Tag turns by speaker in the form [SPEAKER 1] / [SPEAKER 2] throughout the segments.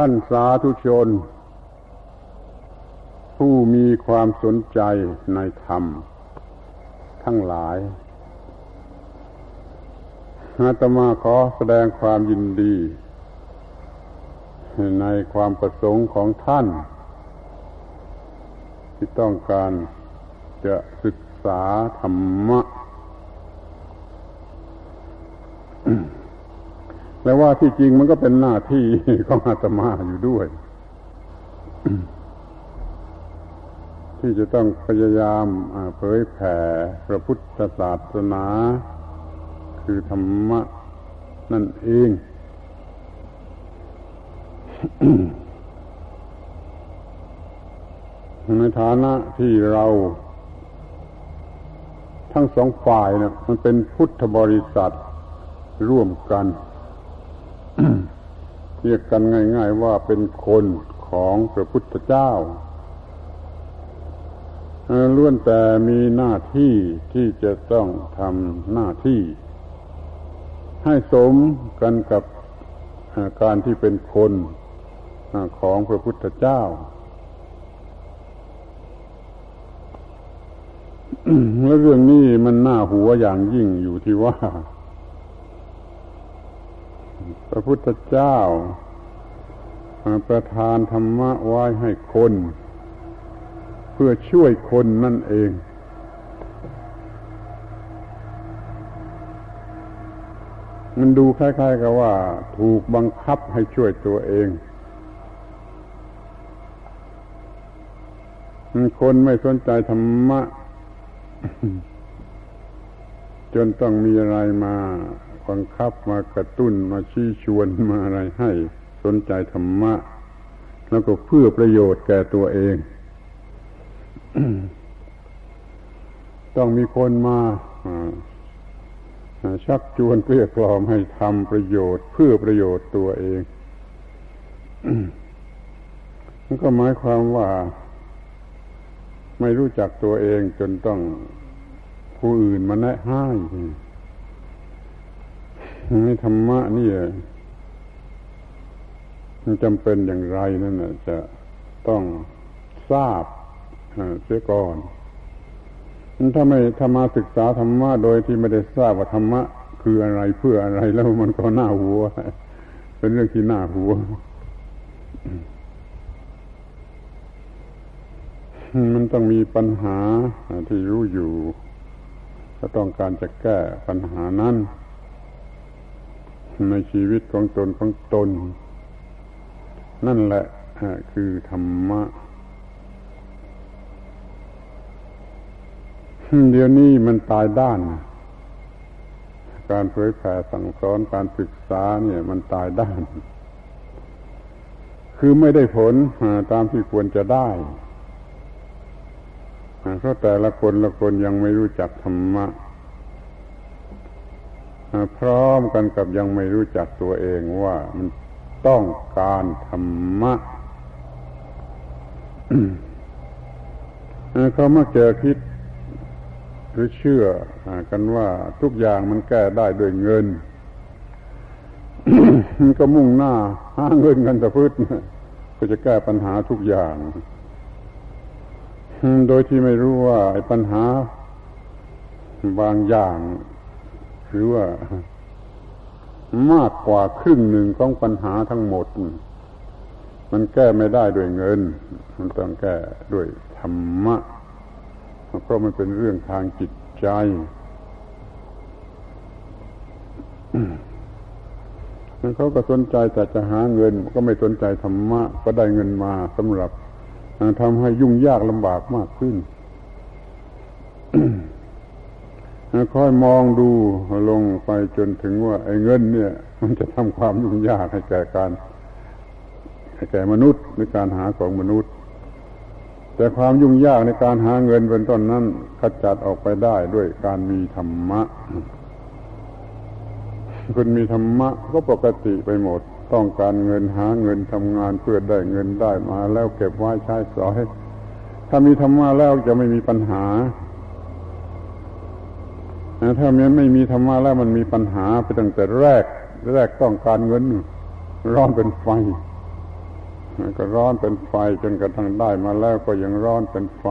[SPEAKER 1] ท่านสาธุชน ผู้มีความสนใจในธรรม ทั้งหลายอาตมาขอแสดงความยินดี ในความประสงค์ของท่าน ที่ต้องการจะศึกษาธรรมะ แต่ว่าที่จริงมันก็เป็นหน้าที่ของอาตมาอยู่ด้วย ที่จะต้องพยายามเผยแผ่พระพุทธศาสนา คือธรรมะนั่นเองในฐานะที่เรา ทั้งสองฝ่ายเนี่ยมันเป็นพุทธบริษัทร่วมกัน เรียกกันง่าย ๆ ว่าเป็นคนของพระพุทธเจ้าล้วนแต่มีหน้าที่ที่จะต้องทำหน้าที่ ให้สมกันกับการที่เป็นคนของพระพุทธเจ้า และเรื่องนี้มันน่าหัวอย่างยิ่งอยู่ที่ว่า พระพุทธเจ้า ประทานธรรมะไว้ให้คน เพื่อช่วยคนนั่นเอง มันดูคล้ายๆกับว่า ถูกบังคับให้ช่วยตัวเองคนไม่สนใจธรรมะ จนต้องมีอะไรมา บังคับมากระตุ้นมาชี้ชวนมาอะไรให้สนใจธรรมะ แล้วก็เพื่อประโยชน์แก่ตัวเอง ต้องมีคนมาชักชวนเกลี้ยกล่อมให้ทำประโยชน์ เพื่อประโยชน์ตัวเองนั่นก็หมายความว่า ไม่รู้จักตัวเองจนต้องผู้อื่นมาแนะให้นี่ ธรรมะนี่มันจำเป็นอย่างไรนั่นจะต้องทราบเสียก่อนถ้าไม่ถ้ามาศึกษาธรรมะโดยที่ไม่ได้ทราบว่าธรรมะคืออะไรเพื่ออะไรแล้วมันก็น้าหัว เป็นเรื่องที่น้าหัวมันต้องมีปัญหาที่รู้อยู่ก็ต้องการจะแก้ปัญหานั้น ในชีวิตของตนของตน นั่นแหละคือธรรมะ เดี๋ยวนี้มันตายด้าน การเผยแผ่สั่งสอนการศึกษาเนี่ยมันตายด้าน คือไม่ได้ผลตามที่ควรจะได้เพราะแต่ละคนละคนยังไม่รู้จักธรรมะ พร้อมกันกับยังไม่รู้จักตัวเองว่ามันต้องการธรรมะเขามาเจอคิดหรือเชื่อกันว่าทุกอย่างมันแก้ได้ด้วยเงิน ก็มุ่งหน้าหาเงินกันตะพืชก็จะแก้ปัญหาทุกอย่าง โดยที่ไม่รู้ว่าปัญหาบางอย่าง หรือว่ามากกว่าครึ่งหนึ่งของปัญหาทั้งหมด มันแก้ไม่ได้ด้วยเงิน มันต้องแก้ด้วยธรรมะเพราะมันเป็นเรื่องทางจิตใจนั้นเขาก็สนใจแต่จะหาเงิน ก็ไม่สนใจธรรมะ ก็ได้เงินมาสำหรับทำให้ยุ่งยากลำบากมากขึ้น ค่อยมองดูลงไปจนถึงว่า ไอ้เงินเนี่ย มันจะทำความยุ่งยากให้แก่การให้แก่มนุษย์ในการหาของมนุษย์ แต่ความยุ่งยากในการหาเงินเป็นต้นนั้นขจัดออกไปได้ด้วยการมีธรรมะคนมีธรรมะก็ปกติไปหมด ต้องการเงินหาเงินทำงานเพื่อได้เงินได้มาแล้วเก็บไว้ใช้สอยถ้ามีธรรมะแล้วจะไม่มีปัญหา ถ้ามันไม่มีธรรมะแล้วมันมีปัญหาไปตั้งแต่แรก แรกต้องการเงิน ร้อนเป็นไฟก็ร้อนเป็นไฟจนกระทั่งได้มาแล้วก็ยังร้อนเป็นไฟ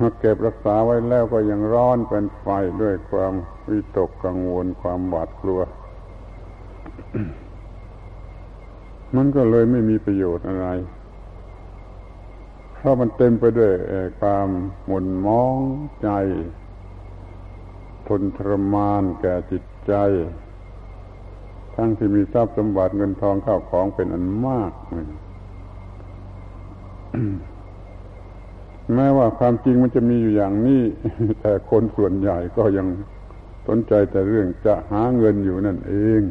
[SPEAKER 1] มาเก็บรักษาไว้แล้วก็ยังร้อนเป็นไฟด้วยความวิตกกังวลความหวาดกลัว มันก็เลยไม่มีประโยชน์อะไร เพราะมันเต็มไปด้วยความหม่นมองใจ ทนทรมานแก่จิตใจ ทั้งที่มีทรัพย์สมบัติเงินทองข้าวของเป็นอันมากแม้ว่าความจริงมันจะมีอยู่อย่างนี้ แต่คนส่วนใหญ่ก็ยังสนใจแต่เรื่องจะหาเงินอยู่นั่นเอง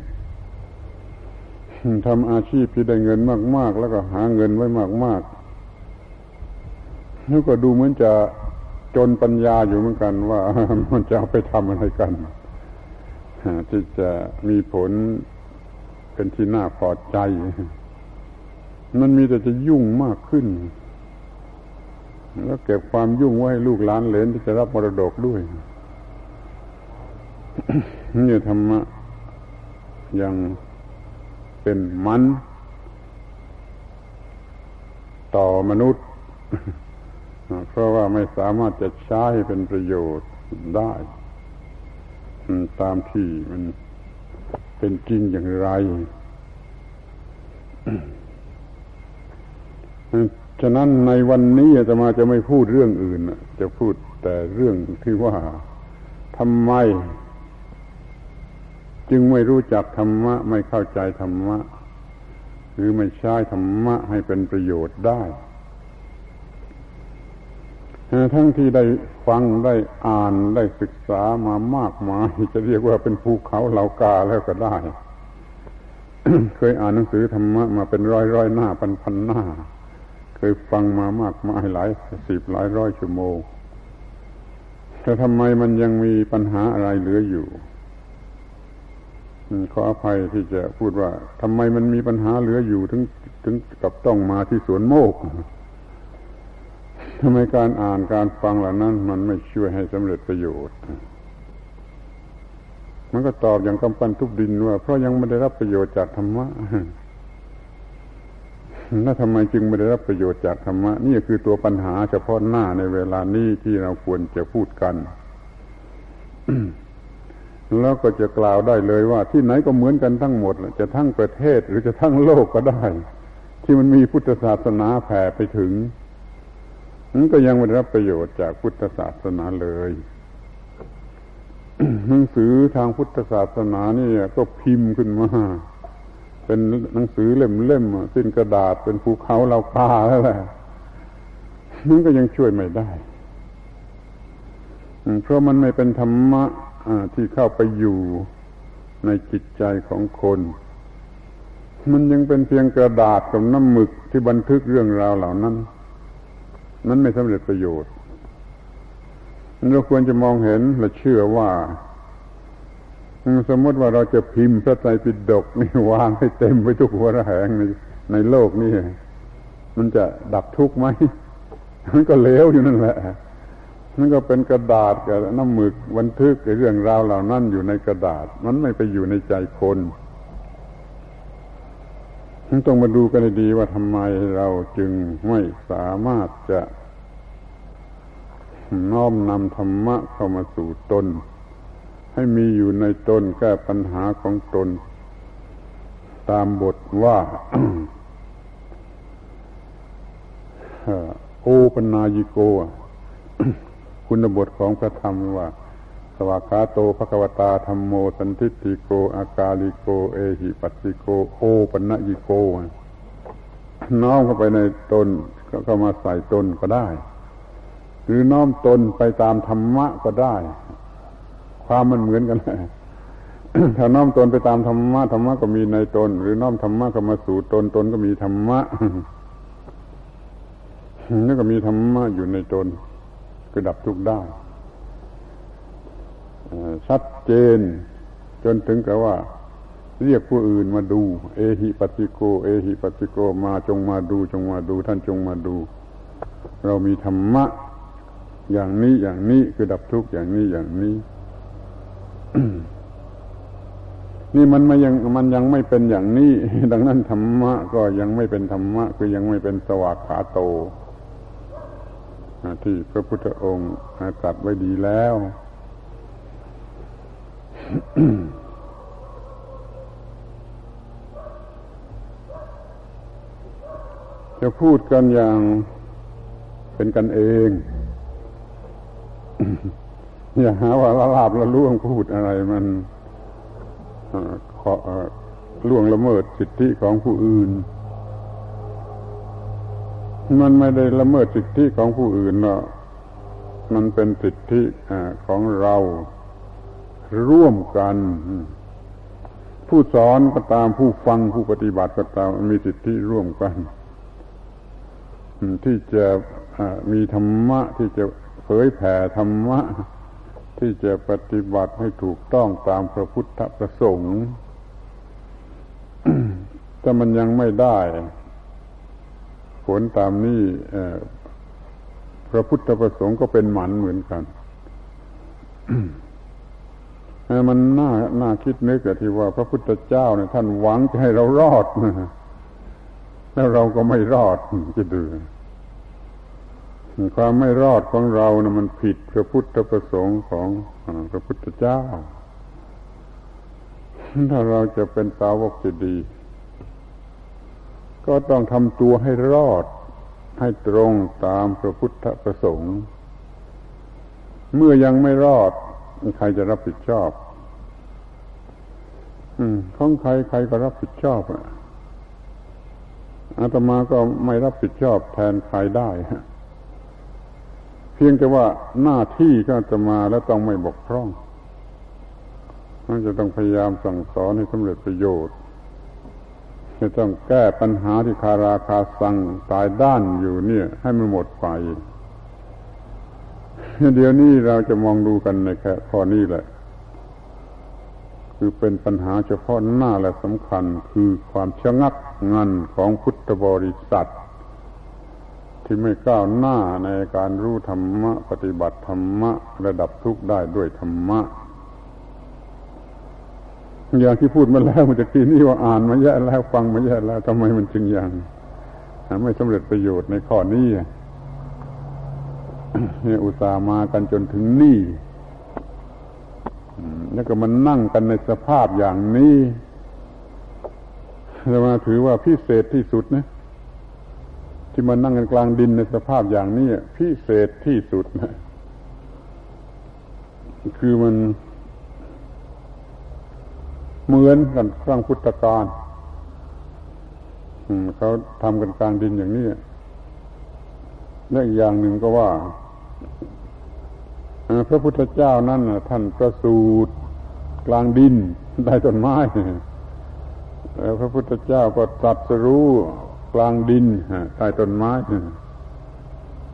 [SPEAKER 1] ทำอาชีพที่ได้เงินมาก ๆ แล้วก็หาเงินไว้มากๆแล้วก็ดูเหมือนจะ จนปัญญาอยู่เหมือนกันว่ามันจะเอาไปทำอะไรกันที่จะมีผลเป็นที่น่าพอใจ มันมีแต่จะยุ่งมากขึ้น แล้วเก็บความยุ่งไว้ให้ลูกหลานเหลนที่จะรับมรดกด้วยนี่ธรรมะยังเป็นมัน ต่อมนุษย์ เพราะว่าไม่สามารถจะใช้เป็นประโยชน์ได้ ตามที่มันเป็นจริงอย่างไรฉะนั้นในวันนี้จะมาจะไม่พูดเรื่องอื่น จะพูดแต่เรื่องที่ว่าทำไม จึงไม่รู้จักธรรมะ ไม่เข้าใจธรรมะ หรือไม่ใช้ธรรมะให้เป็นประโยชน์ได้ ทั้งที่ได้ฟังได้อ่านได้ศึกษามามากมาย จะเรียกว่าเป็นภูเขาเหล่ากาแล้วก็ได้ เคยอ่านหนังสือธรรมะมาเป็นร้อยร้อยหน้าพันพันหน้า เคยฟังมามากมายหลายสิบหลายร้อยชั่วโมงแต่ทำไมมันยังมีปัญหาอะไรเหลืออยู่ขออภัยที่จะพูดว่าทำไมมันมีปัญหาเหลืออยู่ถึงถึงกับต้องมาที่สวนโมก ทำไมการอ่านการฟังเหล่านั้น มันไม่ช่วยให้สำเร็จประโยชน์ มันก็ตอบอย่างกำปั้นทุบดินว่า เพราะยังไม่ได้รับประโยชน์จากธรรมะแล้วทำไมจึงไม่ได้รับประโยชน์จากธรรมะนี่คือตัวปัญหาเฉพาะหน้าในเวลานี้ที่เราควรจะพูดกัน แล้วก็จะกล่าวได้เลยว่า ที่ไหนก็เหมือนกันทั้งหมด จะทั้งประเทศหรือจะทั้งโลกก็ได้ ที่มันมีพุทธศาสนาแผ่ไปถึง นั้นก็ยังไม่ได้รับประโยชน์จากพุทธศาสนาเลยหนังสือทางพุทธศาสนานี่ก็พิมพ์ขึ้นมา เป็นหนังสือเล่มๆสิ้นกระดาษเป็นภูเขาเราคาแล้วแหละมันก็ยังช่วยไม่ได้เพราะมันไม่เป็นธรรมะที่เข้าไปอยู่ในจิตใจของคน มันยังเป็นเพียงกระดาษกับน้ำหมึกที่บันทึกเรื่องราวเหล่านั้น นั้นไม่สำเร็จประโยชน์เราควรจะมองเห็นและเชื่อว่า สมมติว่าเราจะพิมพ์พระไตรปิฎกนี่วางให้เต็มไปทุกหัวระแหงในในโลกนี่มันจะดับทุกข์ไหมมันก็เลวอยู่นั่นแหละมันก็เป็นกระดาษกับน้ำหมึกบันทึกเรื่องราวเหล่านั้นอยู่ในกระดาษ มันไม่ไปอยู่ในใจคน ต้องมาดูกันดีว่าทำไมเราจึงไม่สามารถจะน้อมนำธรรมะเข้ามาสู่ตน ให้มีอยู่ในตนแก้ปัญหาของตน ตามบทว่าโอปนายิโก คุณบทของพระธรรมว่า วากาโตภควตาธรรมโมสันทิติโก อากาลิโก เอหิปัสสิโก โอปนายิโก น้อมเข้าไปในตนก็เข้ามาใส่ตนก็ได้ หรือน้อมตนไปตามธรรมะก็ได้ ความมันเหมือนกันแหละถ้าน้อมตนไปตามธรรมะธรรมะก็มีในตน หรือน้อมธรรมะเข้ามาสู่ตนตนก็มีธรรมะนี่ก็มีธรรมะอยู่ในตนคือดับทุกข์ได้ ชัดเจน จนถึงกับว่า เรียกผู้อื่นมาดู เอหิปัสิโก เอหิปัสิโกมาจงมาดู จงมาดู ท่านจงมาดู เรามีธรรมะ อย่างนี้อย่างนี้คือดับทุกข์อย่างนี้อย่างนี้ นี่มันมายังมันยังไม่เป็นอย่างนี้ ดังนั้นธรรมะก็ยังไม่เป็นธรรมะ คือยังไม่เป็นสวากขาโตที่พระพุทธองค์ตรัสไว้ดีแล้ว จะพูดกันอย่างเป็นกันเอง อย่าหาว่าละลาบละล่วงพูดอะไรมันล่วงละเมิดสิทธิของผู้อื่น มันไม่ได้ละเมิดสิทธิของผู้อื่นหรอกมันเป็นสิทธิของเรา ร่วมกัน ผู้สอนก็ตามผู้ฟังผู้ปฏิบัติก็ตามมีสิทธิร่วมกัน ที่จะมีธรรมะที่จะเผยแผ่ธรรมะ ที่จะปฏิบัติให้ถูกต้องตามพระพุทธประสงค์ถ้ามันยังไม่ได้ ผลตามนี้พระพุทธประสงค์ก็เป็นหมันเหมือนกัน มันน่าน่าคิดนึกที่ว่า พระพุทธเจ้าเนี่ยท่านหวังจะให้เรารอดแล้วเราก็ไม่รอดจะดูความไม่รอดของเรานะมันผิดพระพุทธประสงค์ของพระพุทธเจ้า ถ้าเราจะเป็นสาวกจะดี ก็ต้องทำตัวให้รอด ให้ตรงตามพระพุทธประสงค์ เมื่อยังไม่รอด ใครจะรับผิดชอบ อืม ของใครใครก็รับผิดชอบอะอาตมาก็ไม่รับผิดชอบแทนใครได้เพียงแต่ว่าหน้าที่ก็จะมาแล้วต้องไม่บกพร่องมันจะต้องพยายามสั่งสอนให้สำเร็จประโยชน์ จะต้องแก้ปัญหาที่คาราคาสังตายด้านอยู่เนี่ย ให้มันหมดไป เดี๋ยวนี้เราจะมองดูกันในแค่ข้อนี้แหละ คือเป็นปัญหาเฉพาะหน้าและสำคัญคือความชะงักงันของพุทธบริษัท ที่ไม่ก้าวหน้าในการรู้ธรรมะ ปฏิบัติธรรมะ ระดับทุกข์ได้ด้วยธรรมะ อย่างที่พูดมาแล้วมันจะกีนี่ว่าอ่านมาแย่แล้วฟังมาแย่แล้วทำไมมันจึงยังไม่สำเร็จประโยชน์ในข้อนี้ เนี่ยอุตส่าห์มากันจนถึงนี่แล้วก็มันนั่งกันในสภาพอย่างนี้จะมาถือว่าพิเศษที่สุดนะ ที่มานั่งกันกลางดินในสภาพอย่างนี้พิเศษที่สุดนะคือมันเหมือนกันครั้งพุทธกาลเขาทำกันกลางดินอย่างนี้ และอีกอย่างหนึ่งก็ว่าพระพุทธเจ้านั่นท่านประสูตรกลางดินได้ต้นไม้แล้วพระพุทธเจ้าก็ตรัสรู้กลางดินใต้ต้นไม้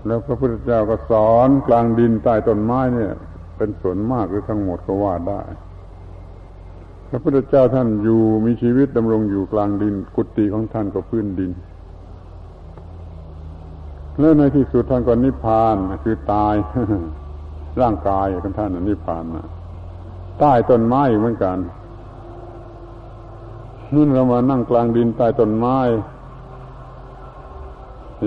[SPEAKER 1] แล้วพระพุทธเจ้าก็สอนกลางดินใต้ต้นไม้เนี่ย เป็นส่วนมากหรือทั้งหมดก็ว่าได้ พระพุทธเจ้าท่านอยู่มีชีวิตดำรงอยู่กลางดิน กุฏิของท่านก็พื้นดิน แล้วในที่สุดท่านก็นิพพานคือตาย ร่างกายของท่านนิพพานใต้ต้นไม้เหมือนกันนี่เรามานั่งกลางดินใต้ต้นไม้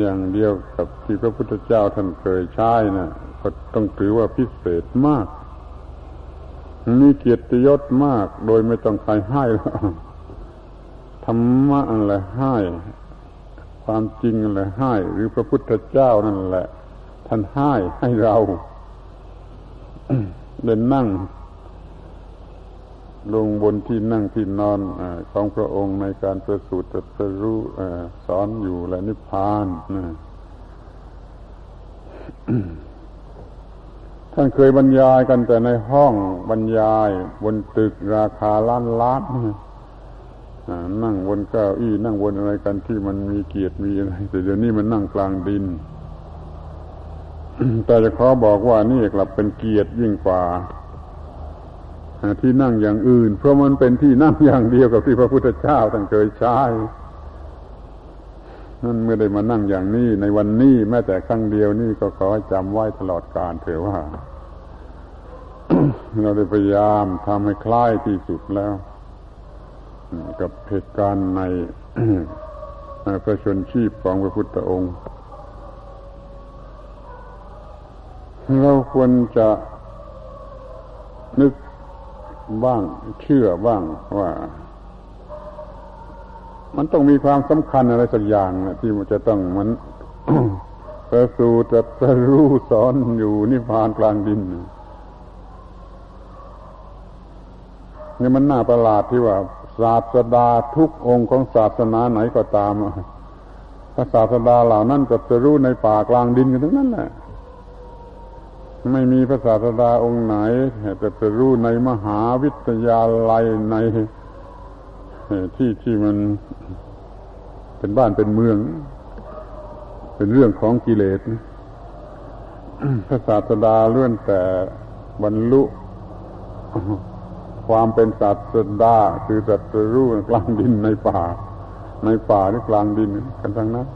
[SPEAKER 1] อย่างเดียวกับที่พระพุทธเจ้าท่านเคยใช้นะก็ต้องถือว่าพิเศษมาก มีเกียรติยศมาก โดยไม่ต้องใครให้ธรรมะอะไรให้ ความจริงอะไรให้ หรือพระพุทธเจ้านั่นแหละ ท่านให้ให้เราเดินนั่ง ลงบนที่นั่งที่นอนอของพระองค์ในการประสูติตรัสรู้สอนอยู่และนิพพานท่านเคยบรรยายกันแต่ในห้องบรรยายบนตึกราคาล้านล้าน นั่งบนเก้าอี้นั่งบนอะไรกันที่มันมีเกียรติมีอะไรแต่เดี๋ยวนี้มันนั่งกลางดิน แต่จะขอบอกว่านี่กลับเป็นเกียรติยิ่งกว่าที่นั่งอย่างอื่น เพราะมันเป็นที่นั่งอย่างเดียวกับที่พระพุทธเจ้าท่านเคยใช้นั่นเมื่อได้มานั่งอย่างนี้ในวันนี้แม้แต่ครั้งเดียวนี่ก็ขอให้จำไว้ตลอดกาลเถอะว่า เราได้พยายามทำให้คล้ายที่สุดแล้ว กับเหตุการณ์ในพระชนชีพของพระพุทธองค์ เราควรจะนึกบ้างเชื่อบ้างว่า มันต้องมีความสำคัญอะไรสักอย่างนะที่มันจะต้องมันประสูติตะรู้สอนอยู่นิพพานกลางดินเนี่ยมันน่าประหลาดที่ว่า ศาสดาทุกองค์ของศาสนาไหนก็ตามพระศาสดาเหล่านั้นก็จะรู้ในป่ากลางดินกันทั้งนั้นแหละไม่มีพระศาสดาองค์ไหนแต่จะรู้ในมหาวิทยาลัยในที่ที่มันเป็นบ้านเป็นเมือง เป็นเรื่องของกิเลสพระศาสดาเลื่อนแต่บรรลุ ความเป็นศาสดาคือสัตว์รู้กลางดินในป่า ในป่าหรือกลางดินกันทั้งนั้น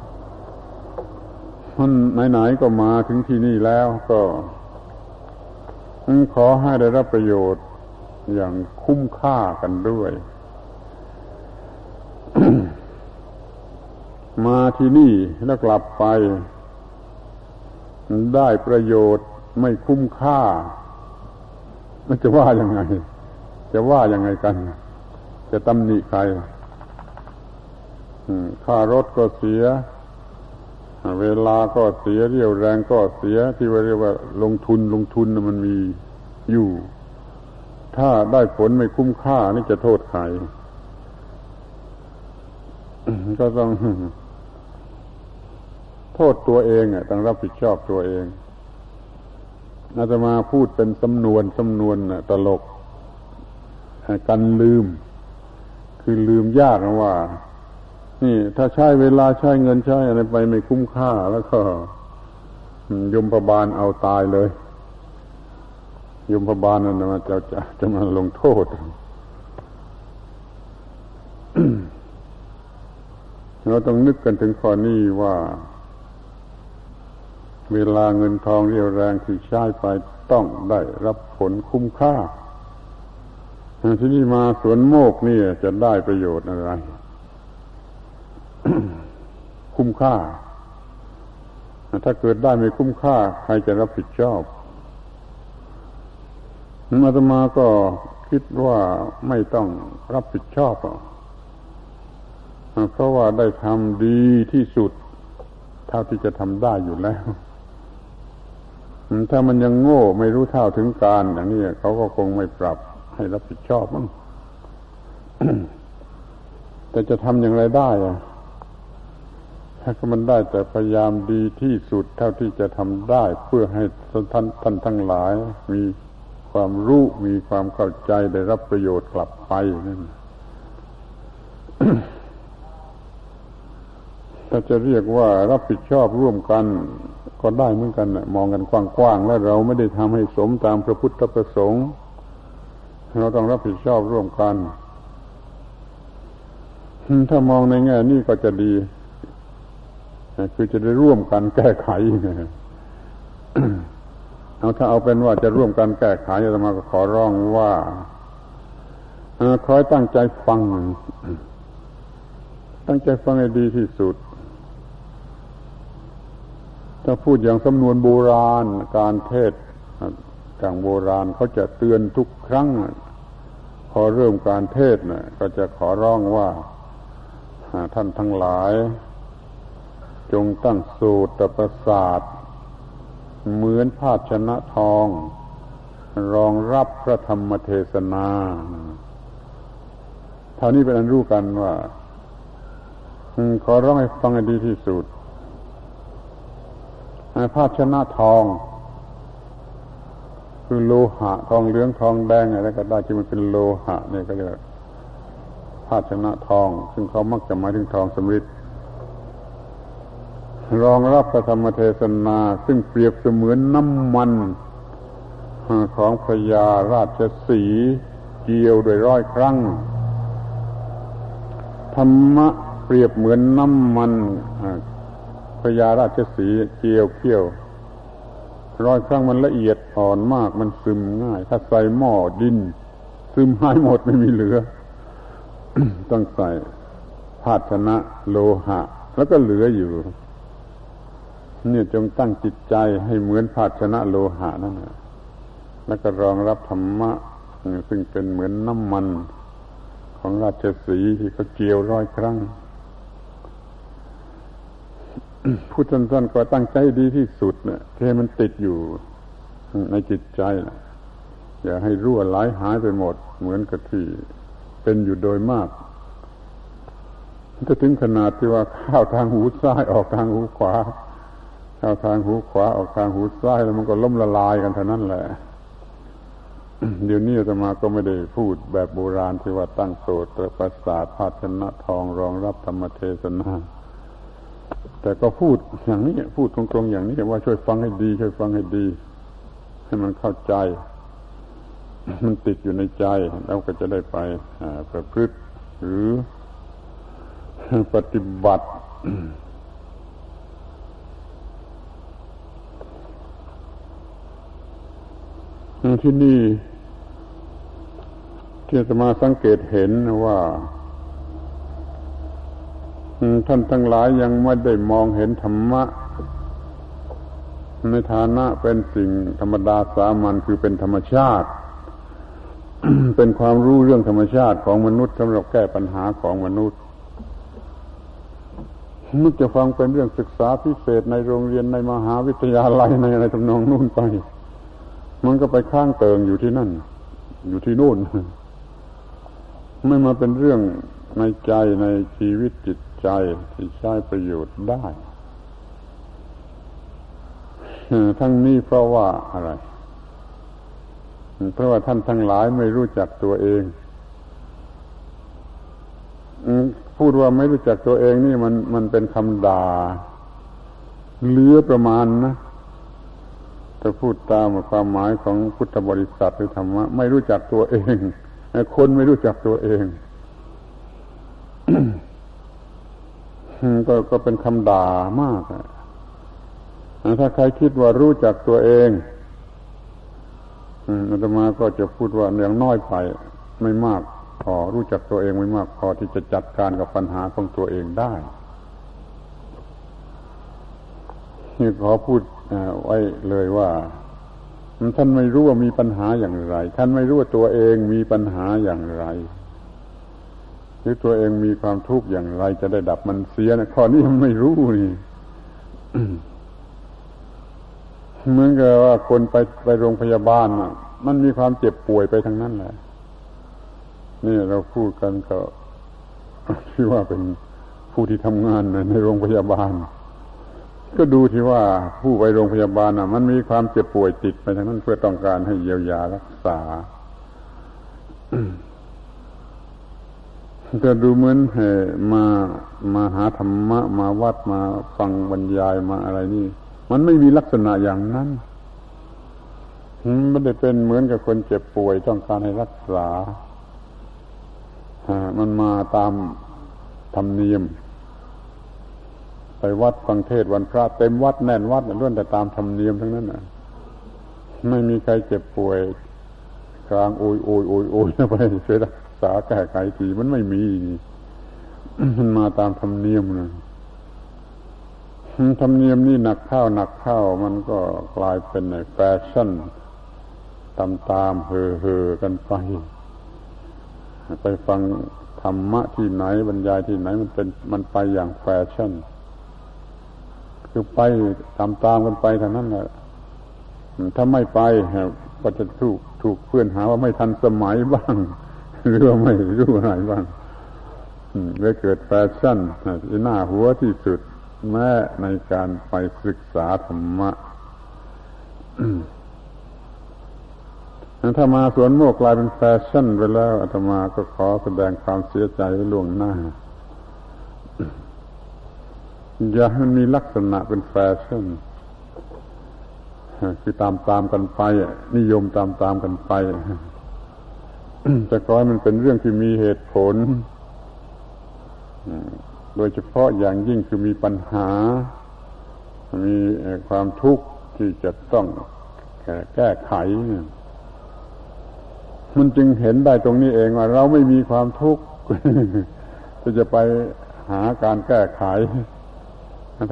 [SPEAKER 1] มันไหนๆก็มาถึงที่นี่แล้วก็ขอให้ได้รับประโยชน์อย่างคุ้มค่ากันด้วย มาที่นี่แล้วกลับไป ได้ประโยชน์ไม่คุ้มค่ามันจะว่ายังไง จะว่ายังไงกัน จะตำหนิใครค่ารถก็เสีย เวลาก็เสียเรี่ยวแรงก็เสียที่ว่าเรียกว่าลงทุนลงทุนมันมีอยู่ ถ้าได้ผลไม่คุ้มค่านี่จะโทษใครก็ต้องโทษตัวเองอะต้องรับผิดชอบตัวเองอาตมาพูดเป็นสำนวนสำนวนตลก กันลืม คือลืมยากนะว่า นี่ ถ้าใช้เวลาใช้เงินใช้อะไรไปไม่คุ้มค่าแล้วก็ยมประบาลเอาตายเลย ยมพบาลนั่นมาจะจะจะมาลงโทษเราต้องนึกกันถึงข้อนี้ว่า เวลาเงินทองเรียวแรงที่ใช้ไปต้องได้รับผลคุ้มค่า ที่นี่มาสวนโมกนี่จะได้ประโยชน์อะไร คุ้มค่า ถ้าเกิดได้ไม่คุ้มค่า ใครจะรับผิดชอบอาตมาก็คิดว่าไม่ต้องรับผิดชอบเพราะว่าได้ทำดีที่สุด เท่าที่จะทำได้อยู่แล้ว ถ้ามันยังโง่ไม่รู้เท่าถึงการอย่างนี้เขาก็คงไม่ปรับ ให้รับผิดชอบมั้งแต่จะทำอย่างไรได้อะถ้ามันได้แต่พยายามดีที่สุดเท่าที่จะทำได้ เพื่อให้ท่านท่านทั้งหลาย มีความรู้มีความเข้าใจได้รับประโยชน์กลับไปนั่นถ้าจะเรียกว่ารับผิดชอบร่วมกันก็ได้เหมือนกันมองกันกว้างๆแล้วเราไม่ได้ทำให้สมตามพระพุทธประสงค์ เราต้องรับผิดชอบร่วมกัน ถ้ามองในแง่นี้ก็จะดี คือจะได้ร่วมกันแก้ไขเอาถ้าเอาเป็นว่าจะร่วมกันแก้ไขจะมาก็ขอร้องว่าคอยตั้งใจฟัง ตั้งใจฟังให้ดีที่สุด ถ้าพูดอย่างสำนวนโบราณการเทศ อย่างโบราณเขาจะเตือนทุกครั้ง พอเริ่มการเทศนี่ยก็จะขอร้องว่าท่านทั้งหลาย จงตั้งสูตรประสาทเหมือนภาชนะทอง รองรับพระธรรมเทศนาเท่านี้เป็นอันรู้กันว่าขอร้องให้ฟังให้ดีที่สุดภาชนะทอง คือโลหะ ทองเหลืองทองแดงอะไรก็ได้ที่มันเป็นโลหะเนี่ยก็เรียกภาชนะทอง ซึ่งเขามักจะหมายถึงทองสำริดรองรับพระธรรมเทศนา ซึ่งเปรียบเสมือนน้ำมันของพญาราชสีเกี่ยวโดยร้อยครั้ง ธรรมะเปรียบเหมือนน้ำมันพญาราชสีเกี่ยวเกี่ยว ร้อยครั้งมันละเอียดอ่อนมากมันซึมง่าย ถ้าใส่หม้อดิน ซึมหายหมดไม่มีเหลือ ต้องใส่ภาชนะโลหะ แล้วก็เหลืออยู่ เนี่ยจงตั้งจิตใจให้เหมือนภาชนะโลหะนั่นแหละแล้วก็รองรับธรรมะ ซึ่งเป็นเหมือนน้ำมัน ของราชสีที่เขาเจียวร้อยครั้ง พูดสั้นๆก็ตั้งใจดีที่สุดเนี่ยที่มันติดอยู่ในจิตใจนะอย่าให้รั่วไหลหายไปหมด เหมือนกับที่เป็นอยู่โดยมากจะถึงขนาดที่ว่าเข้าทางหูซ้ายออกทางหูขวาเข้าทางหูขวาออกทางหูซ้ายแล้วมันก็ล้มละลายกันเท่านั้นแหละเดี๋ยวนี้จะมาก็ไม่ได้พูดแบบโบราณที่ว่าตั้งโสตประสาทภาชนะทองรองรับธรรมเทศนา แต่ก็พูดอย่างนี้พูดตรงๆอย่างนี้ว่าช่วยฟังให้ดี ช่วยฟังให้ดี ให้มันเข้าใจ มันติดอยู่ในใจแล้วก็จะได้ไปประพฤติหรือปฏิบัติที่นี่ที่จะมาสังเกตเห็นว่า ท่านทั้งหลายยังไม่ได้มองเห็นธรรมะ ในฐานะเป็นสิ่งธรรมดาสามัญคือเป็นธรรมชาติ เป็นความรู้เรื่องธรรมชาติของมนุษย์สำหรับแก้ปัญหาของมนุษย์นึกจะฟังเป็นเรื่องศึกษาพิเศษในโรงเรียนในมหาวิทยาลัยในอะไรทำนองนู่นไป มันก็ไปข้างเติงอยู่ที่นั่น อยู่ที่นู่น ไม่มาเป็นเรื่องในใจในชีวิตจิต ใจที่ใช้ประโยชน์ได้ ทั้งนี้เพราะว่าอะไร เพราะว่าท่านทั้งหลายไม่รู้จักตัวเอง พูดว่าไม่รู้จักตัวเองนี่มันมันเป็นคำด่าเลือประมาณนะถ้าพูดตามความหมายของพุทธบริษัทหรือธรรมะไม่รู้จักตัวเอง คนไม่รู้จักตัวเอง ก็ก็เป็นคำด่ามากถ้าใครคิดว่ารู้จักตัวเองอาตมาก็จะพูดว่าอย่างน้อยไปไม่มากพอรู้จักตัวเองไม่มากพอที่จะจัดการกับปัญหาของตัวเองได้นี่ขอพูดไว้เลยว่าท่านไม่รู้ว่ามีปัญหาอย่างไร ท่านไม่รู้ว่าตัวเองมีปัญหาอย่างไร หรือตัวเองมีความทุกข์อย่างไรจะได้ดับมันเสียนะข้อนี้มันไม่รู้นี่เหมือนกับว่าคนไปไปโรงพยาบาลมันมีความเจ็บป่วยไปทั้งนั้นแหละ นี่เราพูดกันก็ที่ว่าเป็นผู้ที่ทำงานในโรงพยาบาล ก็ดูที่ว่าผู้ไปโรงพยาบาลอะ มันมีความเจ็บป่วยติดไปทั้งนั้นเพื่อต้องการให้เยียวยารักษา ก็ดูเหมือนมามาหาธรรมะ มาวัดมาฟังบรรยายมาอะไรนี่ มันไม่มีลักษณะอย่างนั้นไม่ได้เป็นเหมือนกับคนเจ็บป่วยต้องการให้รักษามันมาตามธรรมเนียม ไปวัดฟังเทศวันพระเต็มวัดแน่นวัดล้วนแต่ตามธรรมเนียมทั้งนั้นนะไม่มีใครเจ็บป่วยกลางโอยโอยโอยโอยไปเสียรัก ษาแก้ไขทีมันไม่มีมันมาตามธรรมเนียมนะธรรมเนียมนี่หนักเข้าหนักเข้ามันก็กลายเป็นแฟชั่นตามตามเห่อเห่อกันไป ไปฟังธรรมะที่ไหนบรรยายที่ไหนมันเป็นมันไปอย่างแฟชั่น คือไปตามตามกันไปทางนั้นแหละถ้าไม่ไปก็จะถูกถูกเพื่อนหาว่าไม่ทันสมัยบ้าง หรือว่าไม่รู้อะไรบ้างเลยเกิดแฟชั่นที่หน้าหัวที่สุด แม้ในการไปศึกษาธรรมะถ้ามาสวนโมกกลายเป็นแฟชั่นไปแล้วอาตมาก็ขอแสดงความเสียใจไว้ล่วงหน้า อย่าให้มีลักษณะเป็นแฟชั่นคือตามตามกันไปนิยมตามตามกันไป จะขอให้มันเป็นเรื่องที่มีเหตุผลโดยเฉพาะอย่างยิ่งคือมีปัญหา มีความทุกข์ที่จะต้องแก้ไข มันจึงเห็นได้ตรงนี้เองว่า เราไม่มีความทุกข์จะไปหาการแก้ไข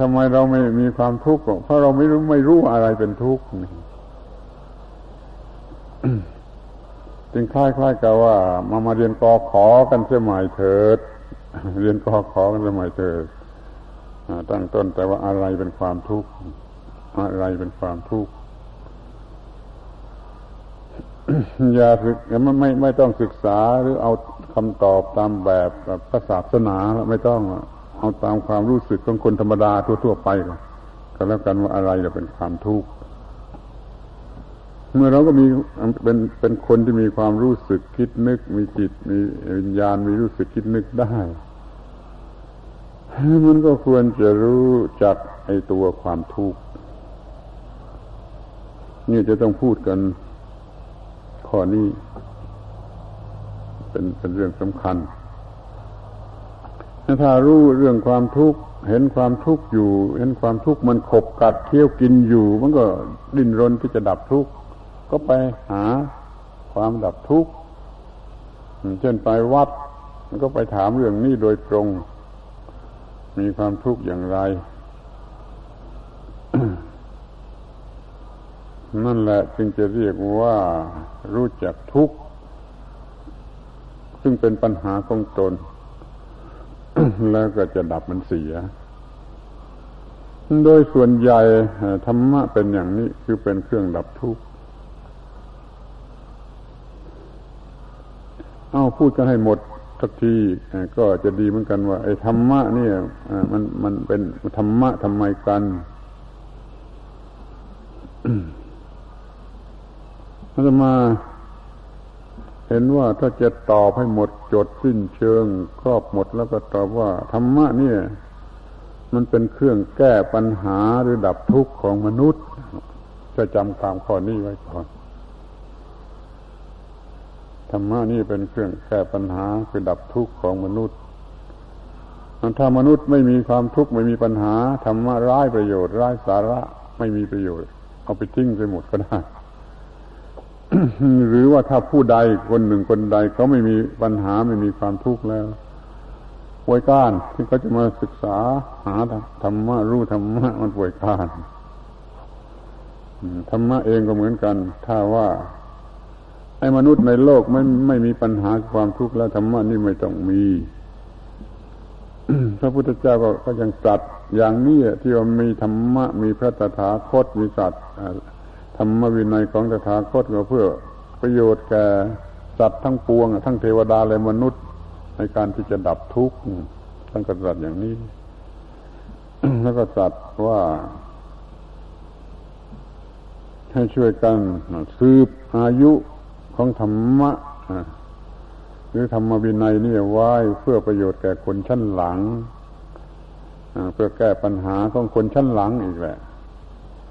[SPEAKER 1] ทำไมเราไม่มีความทุกข์เพราะเราไม่รู้ไม่รู้อะไรเป็นทุกข์ จึงคล้ายๆกับว่า มามาเรียนกอขอกันเสียใหม่เถิด เรียนกอขอกันเสียใหม่เถิดตั้งต้นแต่ว่าอะไรเป็นความทุกข์อะไรเป็นความทุกข์อย่าศึกไม่ไม่ไม่ต้องศึกษาหรือเอาคำตอบตามแบบพระศาสนาไม่ต้องเอาตามความรู้สึกของคนธรรมดาทั่ว ๆ ไปก็แล้วกันว่าอะไรจะเป็นความทุกข์ เมื่อเราก็มีเป็นเป็นคนที่มีความรู้สึกคิดนึก มีจิตมีวิญญาณมีรู้สึกคิดนึกได้มันก็ควรจะรู้จักไอ้ตัวความทุกข์นี่จะต้องพูดกันข้อนี้เป็นเป็นเรื่องสำคัญ ถ้ารู้เรื่องความทุกข์เห็นความทุกข์อยู่ เห็นความทุกข์มันขบกัดเคี้ยวกินอยู่ มันก็ดิ้นรนที่จะดับทุกข์ ก็ไปหาความดับทุกข์เช่นไปวัดมันก็ไปถามเรื่องนี้โดยตรง มีความทุกข์อย่างไร นั่นแหละจึงจะเรียกว่ารู้จักทุกข์ ซึ่งเป็นปัญหาของตน แล้วก็จะดับมันเสีย โดยส่วนใหญ่ธรรมะเป็นอย่างนี้คือเป็นเครื่องดับทุกข์ เอาพูดกันให้หมดทักทีก็จะดีเหมือนกันว่าไอ้ธรรมะเนี่ยมันมันเป็นธรรมะทำไมกันอาตมาเห็นว่าถ้าจะตอบให้หมดจดสิ้นเชิง ครอบหมดแล้วก็ตอบว่าธรรมะเนี่ย มันเป็นเครื่องแก้ปัญหาหรือดับทุกข์ของมนุษย์ จะจำความข้อนี้ไว้ก่อน ธรรมะนี่เป็นเครื่องแก้ปัญหาคือดับทุกข์ของมนุษย์ถ้ามนุษย์ไม่มีความทุกข์ไม่มีปัญหาธรรมะร้ายประโยชน์ร้ายสาระไม่มีประโยชน์ เอาไปทิ้งไปหมดก็ได้หรือว่าถ้าผู้ใดคนหนึ่งคนใดเขาไม่มีปัญหาไม่มีความทุกข์แล้วป่วยก้านที่เขาจะมาศึกษาหาธรรมะรู้ธรรมะมันป่วยก้านธรรมะเองก็เหมือนกัน ถ้าว่า ไอ้มนุษย์ในโลกไม่ไม่มีปัญหาความทุกข์แล้วธรรมะนี่ไม่ต้องมี พระพุทธเจ้าก็ก็ยังสัตว์อย่างนี้ที่ว่ามีธรรมะมีพระตถาคตมีสัตว์ธรรมวินัยของตถาคตก็เพื่อประโยชน์แก่สัตว์ทั้งปวง ทั้งเทวดาและมนุษย์ในการที่จะดับทุกข์ท่านก็ตรัสอย่างนี้ แล้วก็ตรัสว่าให้ช่วยกันสืบอายุ ของธรรมะหรือธรรมวินัยนี่ไว้เพื่อประโยชน์แก่คนชั้นหลังเพื่อแก้ปัญหาของคนชั้นหลังอีกแหละ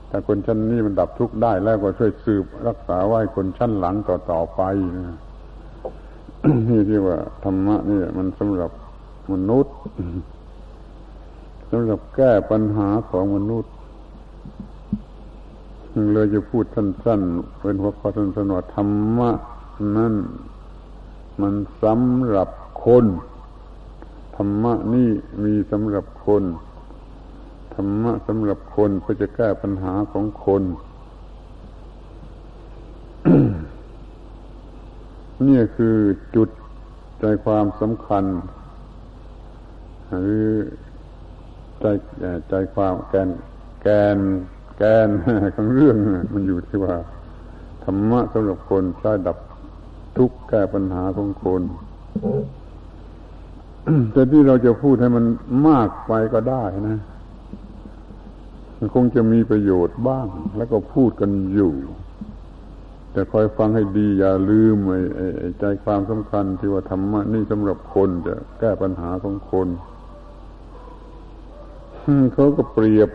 [SPEAKER 1] แต่คนชั้นนี้มันดับทุกข์ได้แล้วก็ช่วยสืบรักษาไว้คนชั้นหลังต่อต่อไปนี่ที่ว่าธรรมะนี่มันสำหรับมนุษย์สำหรับแก้ปัญหาของมนุษย์ เลยจะพูดสั้นๆเป็นหัวข้อสั้นๆว่าธรรมะนั่นมันสำหรับคน ธรรมะนี่มีสำหรับคน ธรรมะสำหรับคนเพื่อจะแก้ปัญหาของคนนี่คือจุดใจความสำคัญ หรือใจใจความแกนแกน แกนของเรื่องมันอยู่ที่ว่า ธรรมะสำหรับคนใช้ดับทุกข์แก้ปัญหาของคนแต่ที่เราจะพูดให้มันมากไปก็ได้นะมันคงจะมีประโยชน์บ้าง แล้วก็พูดกันอยู่ แต่คอยฟังให้ดีอย่าลืมไอ้ใจความสำคัญที่ว่าธรรมะนี่สำหรับคนจะแก้ปัญหาของคนเขาก็เปรียบ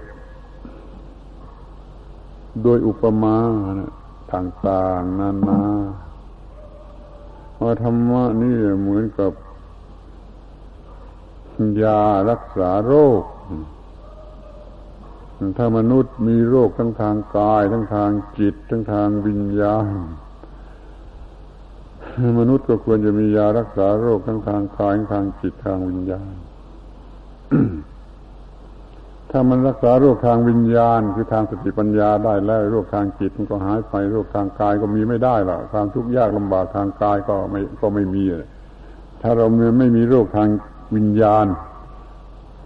[SPEAKER 1] โดยอุปมาต่างๆนานาว่าธรรมะนี่เหมือนกับยารักษาโรค ถ้ามนุษย์มีโรคทั้งทางกาย ทั้งทางจิต ทั้งทางวิญญาณ มนุษย์ก็ควรจะมียารักษาโรคทั้งทางกายทางจิตทางวิญญาณ ถ้ามันรักษาโรคทางวิญญาณ คือทางสติปัญญาได้แล้วโรคทางจิตมันก็หายไปโรคทางกายก็มีไม่ได้ละความทุกข์ยากลำบากทางกายก็ไม่ก็ไม่มี ถ้าเราไม่มีโรคทางวิญญาณ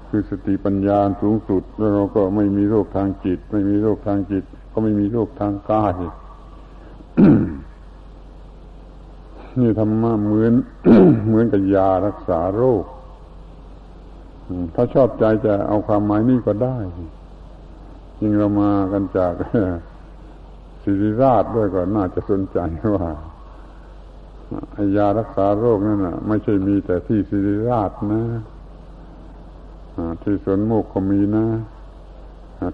[SPEAKER 1] คือสติปัญญาสูงสุด แล้วเราก็ไม่มีโรคทางจิต ไม่มีโรคทางจิต ก็ไม่มีโรคทางกายนี่ธรรมะเหมือนเหมือนกับยารักษาโรค ถ้าชอบใจจะเอาความหมายนี้ก็ได้ยิ่งเรามากันจากศิริราชด้วยก็น่าจะสนใจว่ายารักษาโรคนั่นน่ะ ไม่ใช่มีแต่ที่ศิริราชนะที่สวนโมกก็มีนะ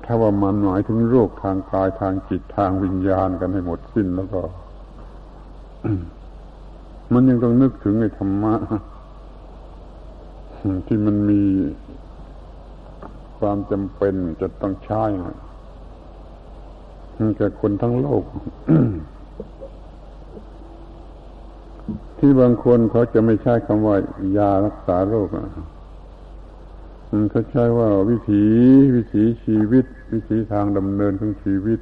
[SPEAKER 1] ถ้าว่ามันหมายถึงโรคทางกายทางจิตทางวิญญาณกันให้หมดสิ้นแล้วก็ มันยังต้องนึกถึงในธรรมะ ที่มันมีความจำเป็นจะต้องใช้แก่คนทั้งโลก ที่บางคนเขาจะไม่ใช้คำว่า ยารักษาโรคเขาใช้ว่าวิถีวิถีชีวิต วิถีทางดำเนินของชีวิต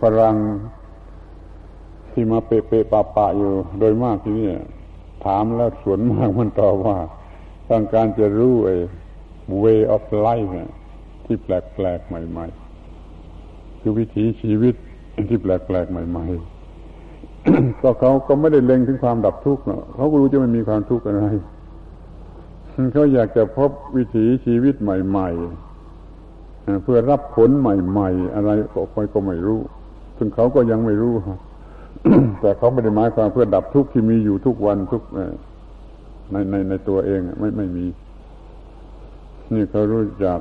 [SPEAKER 1] ฝรั่งที่มาเปะเปะปะปะอยู่ โดยมากที่นี่ ถามแล้วส่วนมากมันตอบว่า ต้องการจะรู้ไอ้ way of life ที่แปลกแปลกใหม่ ๆ คือวิถีชีวิตที่แปลกแปลกใหม่ ๆ ก็เขาก็ไม่ได้เล็งถึงความดับทุกข์เนาะเขาก็รู้จะไม่มีความทุกข์อะไรเขาอยากจะพบวิถีชีวิตใหม่ ๆ เพื่อรับผลใหม่ ๆ อะไรก็ไปก็ไม่รู้ ซึ่งเขาก็ยังไม่รู้ แต่เขาไม่ได้หมายความเพื่อดับทุกข์ที่มีอยู่ทุกวันทุกในในในตัวเองไม่ไม่มี นี่เขารู้จัก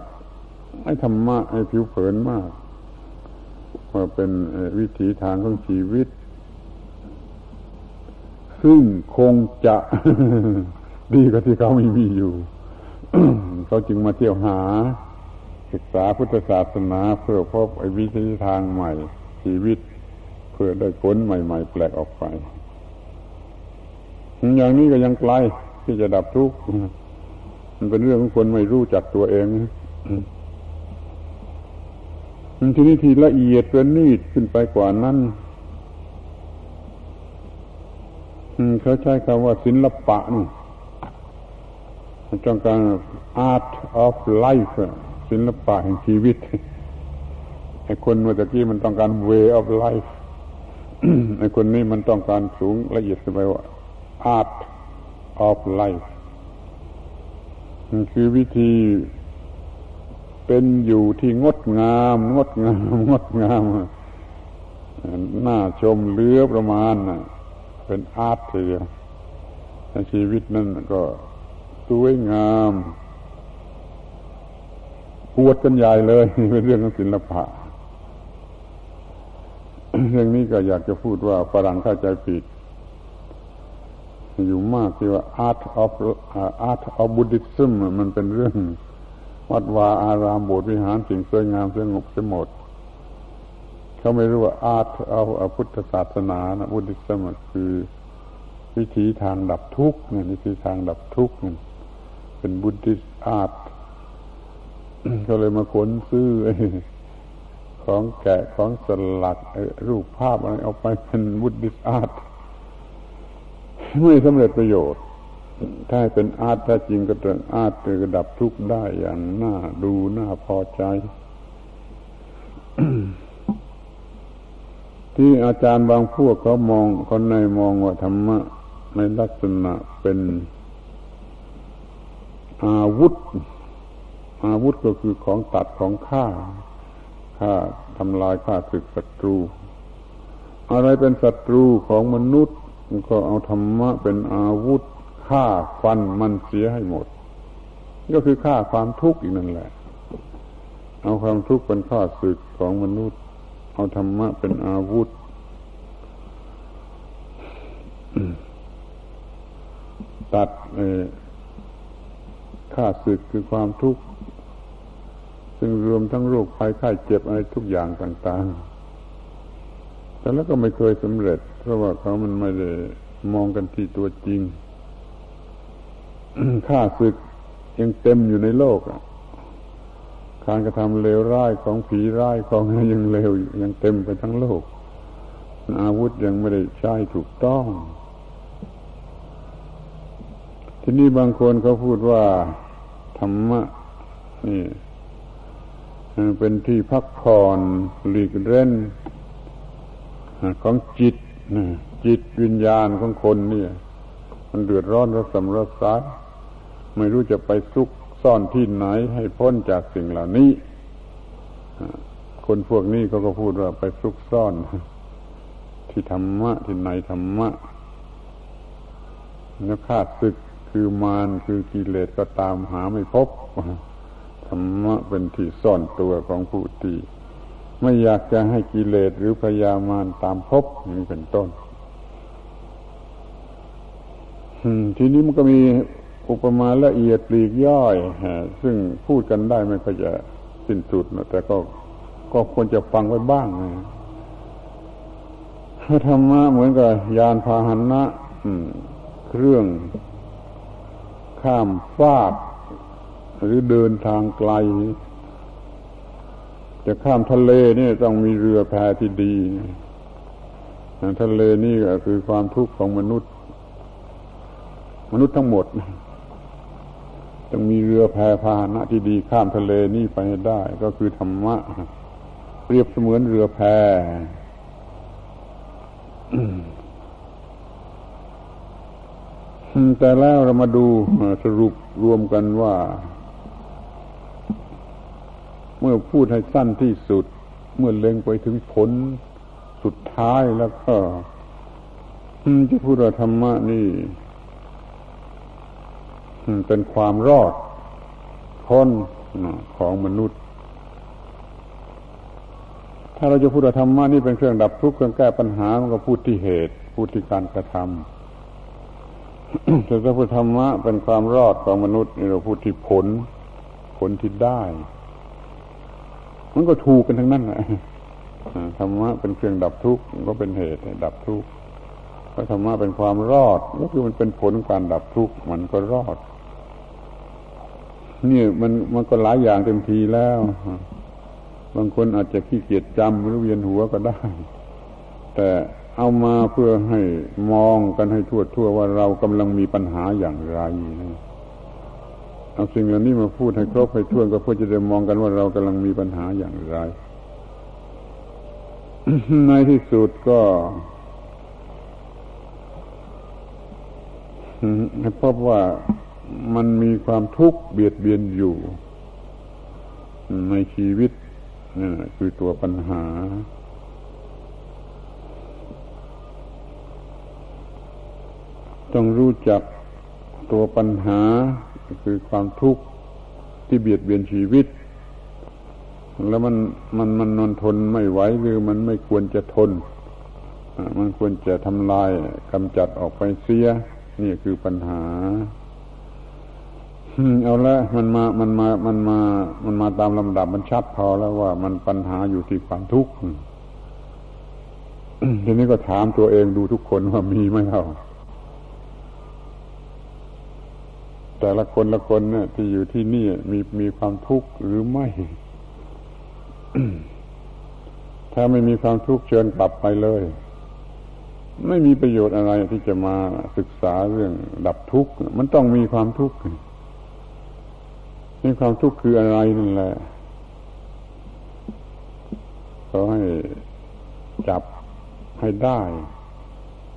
[SPEAKER 1] ไอ้ธรรมะไอ้ผิวเผินมากว่าเป็นวิถีทางของชีวิต ซึ่งคงจะ ดีกว่าที่เขาไม่มีอยู่เขาจึงมาเที่ยวหา ศึกษาพุทธศาสนาเพื่อพบไอ้วิถีทางใหม่ ชีวิต พื่อได้ผลใหม่ ๆ แปลกออกไป อย่างนี้ก็ยังไกลที่จะดับทุกข์มันเป็นเรื่องของคนไม่รู้จักตัวเองทีนี้ทีละเอียดประณีตขึ้นไปกว่านั้นเขาใช้คำว่าศิลปะนี่ต้องการ art of life ศิลปะแห่งชีวิตไอ้คนเมื่อกี้มันต้องการ way of life ไอ้คนนี้มันต้องการสูงละเอียดไปว่า art of life คือวิธีเป็นอยู่ที่งดงาม งดงาม งดงาม น่าชมเลือประมาณเป็นอาร์ตเถือชีวิตนั่นก็สวยงาม ปวดกันใหญ่เลย เป็นเรื่องของศิลปะ เรื่องนี้ก็อยากจะพูดว่าฝรั่งเข้าใจผิด อยู่มากที่ว่า art of art of Buddhism มันเป็นเรื่องวัดวาอารามโบสถ์วิหารสิ่งสวยงามสงบสมด เขาไม่รู้ว่า art of พุทธศาสนานะ Buddhism คือวิธีทางดับทุกข์เนี่ยวิธีทางดับทุกข์เป็น Buddhist art เขาเลยมาขนซื้อ ของแกะของสลักรูปภาพอะไรเอาไปเป็นวุฒิอาร์ตไม่สำเร็จประโยชน์ ถ้าเป็นอาร์ตถ้าจริงก็ต้องอาร์ตระดับทุกข์ได้อย่างน่าดูน่าพอใจ ที่อาจารย์บางพวกเขามองคนในมองว่าธรรมะในลักษณะเป็นอาวุธ อาวุธก็คือของตัดของฆ่า ฆ่าทำลายฆ่าศึกศัตรู อะไรเป็นศัตรูของมนุษย์ก็เอาธรรมะเป็นอาวุธฆ่าฟันมันเสียให้หมด ก็คือฆ่าความทุกข์อีกนั่นแหละ เอาความทุกข์เป็นข้าศึกของมนุษย์ เอาธรรมะเป็นอาวุธตัดข้าศึกคือความทุกข์ ซึ่งรวมทั้งโรคภัยไข้เจ็บอะไรทุกอย่างต่างๆ แต่แล้วก็ไม่เคยสำเร็จ เพราะว่าเขามันไม่ได้มองกันที่ตัวจริงข้าศึกยังเต็มอยู่ในโลกการกระทำเลวร้ายของผีร้ายของยังเลวยังเต็มไปทั้งโลก อาวุธยังไม่ได้ใช้ถูกต้อง ทีนี้บางคนเขาพูดว่า ธรรมะนี่ เป็นที่พักผ่อนหลีกเล่นของจิตจิตวิญญาณของคนนี่มันเดือดร้อนระสำระสายไม่รู้จะไปซุกซ่อนที่ไหนให้พ้นจากสิ่งเหล่านี้ คนพวกนี้เขาก็พูดว่าไปซุกซ่อน ที่ธรรมะ ที่ในธรรมะแล้วขาดศึกคือมารคือกิเลสก็ตามหาไม่พบ รรมะเป็นที่ซ่อนตัวของผู้ที่ไม่อยากจะให้กิเลสหรือพยามารตามพบนี่เป็นต้นทีนี้มันก็มีอุปมาละเอียดปลีกย่อยซึ่งพูดกันได้ไม่ค่อยจะสิ้นสุดนะแต่ก็ก็ควรจะฟังไว้บ้างนะธรรมะเหมือนกับยานพาหนะเครื่องข้ามฟาก หรือเดินทางไกล จะข้ามทะเลนี่ต้องมีเรือแพที่ดีทะเลนี่ก็คือความทุกข์ของมนุษย์ มนุษย์ทั้งหมดต้องมีเรือแพพาหนะที่ดีข้ามทะเลนี่ไปได้ ก็คือธรรมะ เปรียบเสมือนเรือแพแต่แล้วเรามาดูสรุปรวมกันว่า เมื่อพูดให้สั้นที่สุด เมื่อเล็งไปถึงผลสุดท้ายแล้วก็จะพูดว่าธรรมะนี่เป็นความรอดพ้นของมนุษย์ ถ้าเราจะพูดว่าธรรมะนี่เป็นเครื่องดับทุกข์เครื่องแก้ปัญหา มันก็พูดที่เหตุ พูดที่การกระทำแต่ถ้าพูดธรรมะเป็นความรอดของมนุษย์นี่เราพูดที่ผล ผลที่ได้ มันก็ถูกกันทั้งนั้นแหละธรรมะเป็นเครื่องดับทุกข์ก็เป็นเหตุดับทุกข์พระธรรมะเป็นความรอดก็คือมันเป็นผลการดับทุกข์มันก็รอดนี่มันมันก็หลายอย่างเต็มทีแล้ว บางคนอาจจะขี้เกียจจำหรือเวียนหัวก็ได้ แต่เอามาเพื่อให้มองกันให้ทั่วทั่วว่าเรากำลังมีปัญหาอย่างไร เอาสิ่งเหล่านี้มาพูดให้ครบให้ทั่วก็เพื่อจะได้มองกันว่าเรากำลังมีปัญหาอย่างไร ในที่สุดก็พบว่ามันมีความทุกข์เบียดเบียนอยู่ ในชีวิตนี่คือตัวปัญหา ต้องรู้จักตัวปัญหา ก็คือความทุกข์ที่เบียดเบียนชีวิต แล้วมันมันมันนอนทนไม่ไหวหรือมันไม่ควรจะทน มันควรจะทำลายกำจัดออกไปเสีย นี่คือปัญหาเอาละมันมามันมามันมา มันมาตามลำดับมันชัดพอแล้วว่ามันปัญหาอยู่ที่ความทุกข์ทีนี้ก็ถามตัวเองดูทุกคนว่ามีไหมเล่า แต่ละคนละคนเนี่ยที่อยู่ที่นี่มีมีความทุกข์หรือไม่ ถ้าไม่มีความทุกข์เชิญกลับไปเลย ไม่มีประโยชน์อะไรที่จะมาศึกษาเรื่องดับทุกข์มันต้องมีความทุกข์นี่ความทุกข์คืออะไรนั่นแหละขอให้จับให้ได้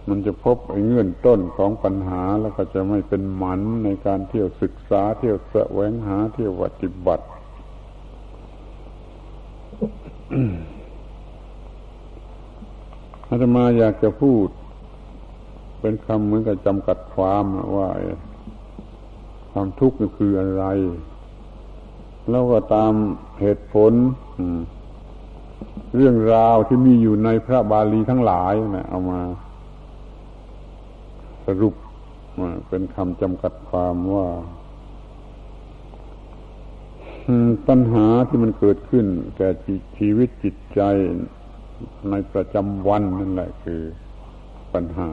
[SPEAKER 1] มันจะพบไอ้เงื่อนต้นของปัญหาแล้วก็จะไม่เป็นหมันในการเที่ยวศึกษา เที่ยวแสวงหาเที่ยวปฏิบัติอาตมาอยากจะพูด เป็นคำเหมือนกับจำกัดความว่าความทุกข์คืออะไร แล้วก็ตามเหตุผลเรื่องราวที่มีอยู่ในพระบาลีทั้งหลายนะเอามา สรุปเป็นคำจำกัดความว่าปัญหาที่มันเกิดขึ้น แก่ชีวิตจิตใจในประจำวันนั่นแหละคือปัญหา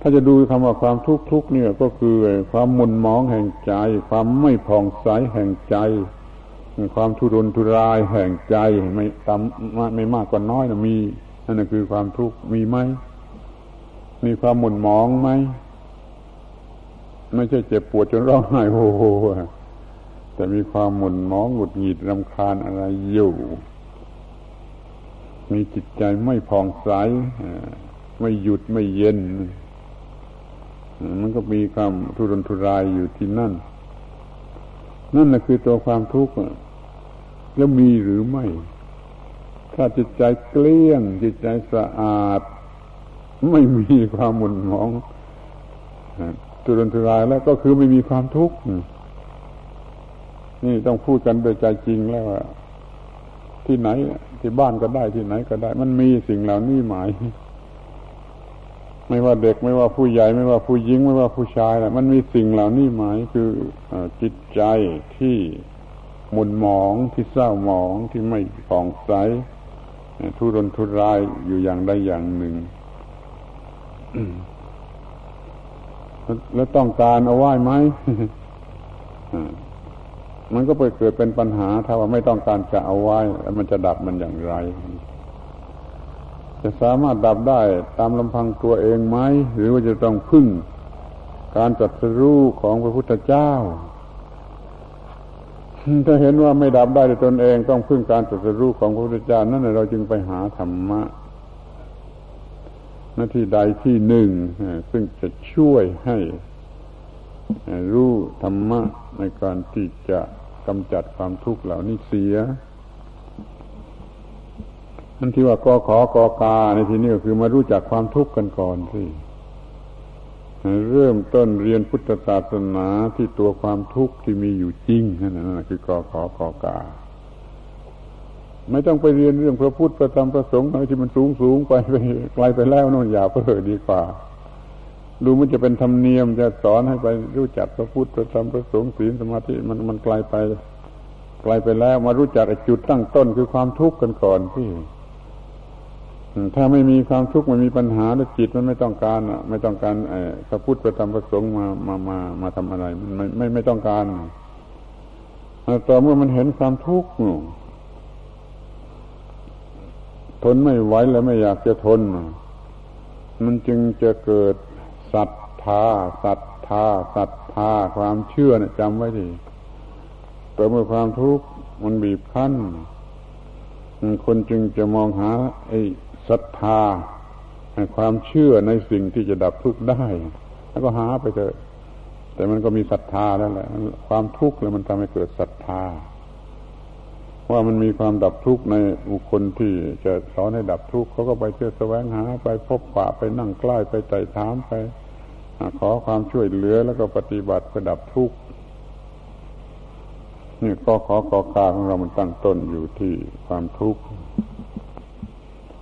[SPEAKER 1] ถ้าจะดูคำว่าความทุกข์ทุกเนี่ยก็คือความมุนมองแห่งใจ ความไม่ผ่องใสแห่งใจ ความทุรนทุรายแห่งใจไม่ต่ำไม่มากกว่าน้อยนะมีนั่นคือความทุกข์มีไหม มีความหมุนมองไหมไม่ใช่เจ็บปวดจนร้องไห้โฮโฮแต่มีความหมุนมองหงุดหงิดรำคาญอะไรอยู่ มีจิตใจไม่ผ่องใสไม่หยุดไม่เย็น มันก็มีความทุรนทุรายอยู่ที่นั่น นั่นแหละคือตัวความทุกข์แล้วมีหรือไม่ ถ้าจิตใจเกลี้ยงจิตใจสะอาด ไม่มีความหมุนหมองทุรนทุรายแล้วก็คือไม่มีความทุกข์นี่ต้องพูดกันโดยใจจริงแล้วว่าที่ไหน ที่บ้านก็ได้ที่ไหนก็ได้ มันมีสิ่งเหล่านี้หมาย ไม่ว่าเด็กไม่ว่าผู้ใหญ่ไม่ว่าผู้หญิงไม่ว่าผู้ชายแหละมันมีสิ่งเหล่านี้หมายคือจิตใจที่หมุนหมองที่เศร้าหมองที่ไม่ผ่องใสทุรนทุรายอยู่อย่างใดอย่างหนึ่ง แล้วต้องการเอาไหว้ไหมมันก็ไปเกิดเป็นปัญหา ถ้าว่าไม่ต้องการจะเอาไว้แล้วมันจะดับมันอย่างไร จะสามารถดับได้ตามลำพังตัวเองไหมหรือว่าจะต้องพึ่ง การจัดสรู้ของพระพุทธเจ้าถ้าเห็นว่าไม่ดับได้ด้วยตนเองต้องพึ่งการจัดสรู้ของพระพุทธเจ้านั่นเราจึงไปหาธรรมะ หน้าที่ใดที่หนึ่ง ซึ่งจะช่วยให้รู้ธรรมะในการที่จะกำจัดความทุกข์เหล่านี้เสียนั่นที่ว่ากอขอกอกาในที่นี้ก็คือมารู้จักความทุกข์กันก่อนสิเริ่มต้นเรียนพุทธศาสนาที่ตัวความทุกข์ที่มีอยู่จริงนั่นนะคือ กอขอกอกา ไม่ต้องไปเรียนเรื่องพระพุทธพระธรรมพระสงฆ์อะไรที่มันสูงสูงไปไปไกลไปแล้วนู่นอย่าเพื่อดีกว่าดูมันจะเป็นธรรมเนียมจะสอนให้ไปรู้จักพระพุทธพระธรรมพระสงฆ์ศีลสมาธิมันมันไกลไปไกลไปแล้วมารู้จักจุดตั้งต้นคือความทุกข์กันก่อนที่ถ้าไม่มีความทุกข์มันมีปัญหาแล้วจิตมันไม่ต้องการไม่ต้องการพระพุทธพระธรรมพระสงฆ์มามามามาทำอะไร มันไม่ไม่ไม่ต้องการต่อเมื่อมันเห็นความทุกข์ ทนไม่ไหวแล้วไม่อยากจะทน มันจึงจะเกิดศรัทธาศรัทธาศรัทธาความเชื่อนะจำไว้ดีแต่เมื่อความทุกข์มันบีบคั้น คนจึงจะมองหา ไอ้ศรัทธาความเชื่อในสิ่งที่จะดับทุกข์ได้ แล้วก็หาไปเถอะแต่มันก็มีศรัทธาแล้วแหละ ความทุกข์แล้วมันทำให้เกิดศรัทธา ว่ามันมีความดับทุกข์ในบุคคลที่จะสอนให้ดับทุกข์เขาก็ไปเที่ยวแสวงหาไปพบปะไปนั่งใกล้ไปไต่ถามไปขอความช่วยเหลือแล้วก็ปฏิบัติเพื่อดับทุกข์นี่ก็ขอกอกาของเรามันตั้งต้นอยู่ที่ความทุกข์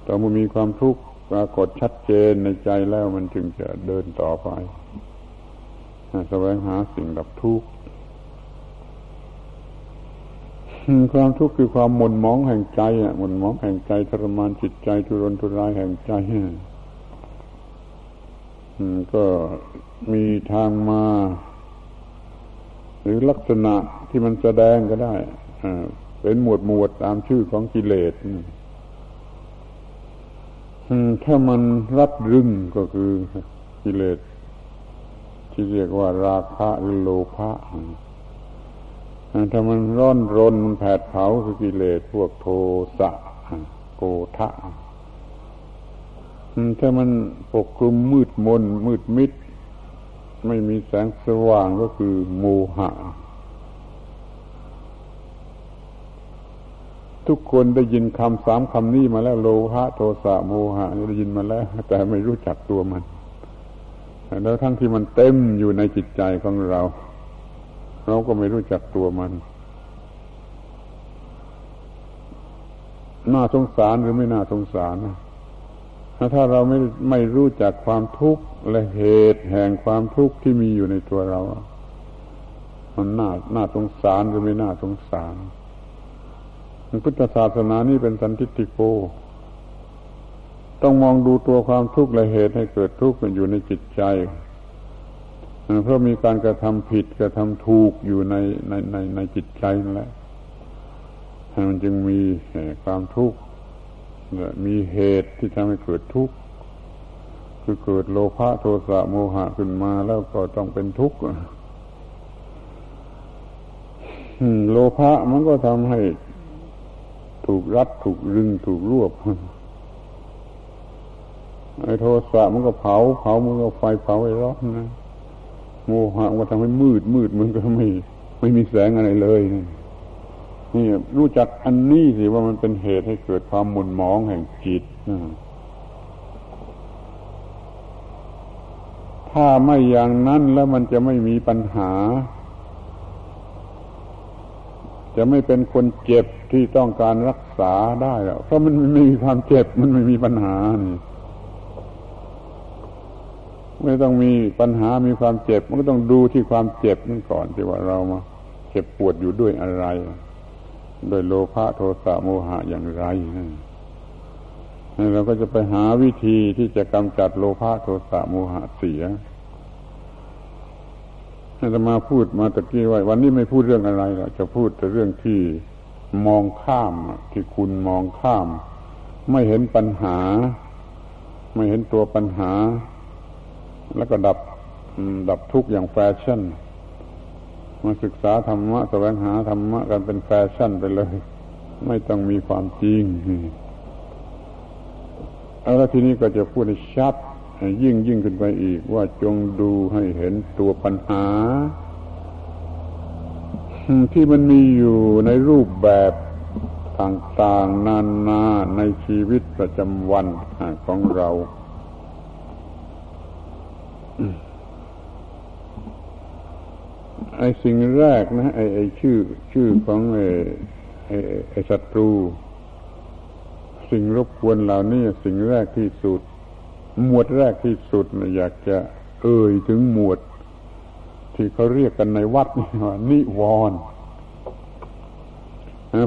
[SPEAKER 1] แต่เมื่อมีความทุกข์ปรากฏชัดเจนในใจแล้วมันจึงจะเดินต่อไปแสวงหาสิ่งดับทุกข์ ความทุกข์คือความหม่นมองแห่งใจอะหม่นมองแห่งใจทรมานจิตใจทุรนทุรายแห่งใจก็มีทางมา หรือลักษณะที่มันแสดงก็ได้เป็นหมวดหมวดตามชื่อของกิเลสถ้ามันรัดรึงก็คือกิเลสที่เรียกว่าราคะหรือโลภะ ถ้ามันร้อนรนแผดเผาคือกิเลสพวกโทสะโกทะถ้ามันปกคลุมมืดมนมืดมิด ไม่มีแสงสว่างก็คือโมหะ ทุกคนได้ยินคำสามคำนี้มาแล้วโลภะโทสะโมหะได้ยินมาแล้ว แต่ไม่รู้จักตัวมัน แล้วทั้งที่มันเต็มอยู่ในจิตใจของเรา เราก็ไม่รู้จักตัวมัน น่าสงสารหรือไม่น่าสงสารนะถ้าเราไม่ไม่รู้จักความทุกข์และเหตุแห่งความทุกข์ที่มีอยู่ในตัวเรา มันน่าน่าสงสารหรือไม่น่าสงสารพุทธศาสนานี่เป็นสันติโก ต้องมองดูตัวความทุกข์และเหตุให้เกิดทุกข์มันอยู่ในจิตใจ เพราะมีการกระทำผิดกระทำถูกอยู่ในในในในจิตใจนั่นแหละมันจึงมีความทุกข์มีเหตุที่ทำให้เกิดทุกข์คือเกิดโลภะโทสะโมหะขึ้นมาแล้วก็ต้องเป็นทุกข์โลภะมันก็ทำให้ถูกรัดถูกรึงถูกรวบไอ้โทสะมันก็เผา เผามันก็ไฟเผาไอ้ร้อนนะ โมหะมันก็ทำให้มืดมืดมันก็ไม่ไม่มีแสงอะไรเลยนี่รู้จักอันนี้สิว่ามันเป็นเหตุให้เกิดความหมุนมองแห่งจิตถ้าไม่อย่างนั้นแล้วมันจะไม่มีปัญหา จะไม่เป็นคนเจ็บที่ต้องการรักษาได้แล้วเพราะมันไม่มีความเจ็บมันไม่มีปัญหานี่ ไม่ต้องมีปัญหามีความเจ็บ มันก็ต้องดูที่ความเจ็บนั่นก่อนที่ว่าเรามาเจ็บปวดอยู่ด้วยอะไรโดยโลภะโทสะโมหะอย่างไรเราก็จะไปหาวิธีที่จะกำจัดโลภะโทสะโมหะเสียจะมาพูดมาตะกี้ว่าวันนี้ไม่พูดเรื่องอะไรหรอกจะพูดแต่เรื่องที่มองข้ามที่คุณมองข้าม ไม่เห็นปัญหา ไม่เห็นตัวปัญหา แล้วก็ดับดับทุกข์อย่างแฟชั่น มาศึกษาธรรมะแสวงหาธรรมะกันเป็นแฟชั่นไปเลย ไม่ต้องมีความจริงแล้วทีนี้ก็จะพูดให้ชัดยิ่งยิ่งขึ้นไปอีก ว่าจงดูให้เห็นตัวปัญหา ที่มันมีอยู่ในรูปแบบต่างๆ นานาในชีวิตประจำวันของเรา ไอ้สิ่งแรกนะไอ้ไอ้ชื่อ ชื่อของไอ้ไอ้ไอ้ศัตรู สิ่งรบกวนเหล่านี้สิ่งแรกที่สุด หมวดแรกที่สุดนะอยากจะเอ่ยถึงหมวด ที่เขาเรียกกันในวัดนี่ว่านิวรณ์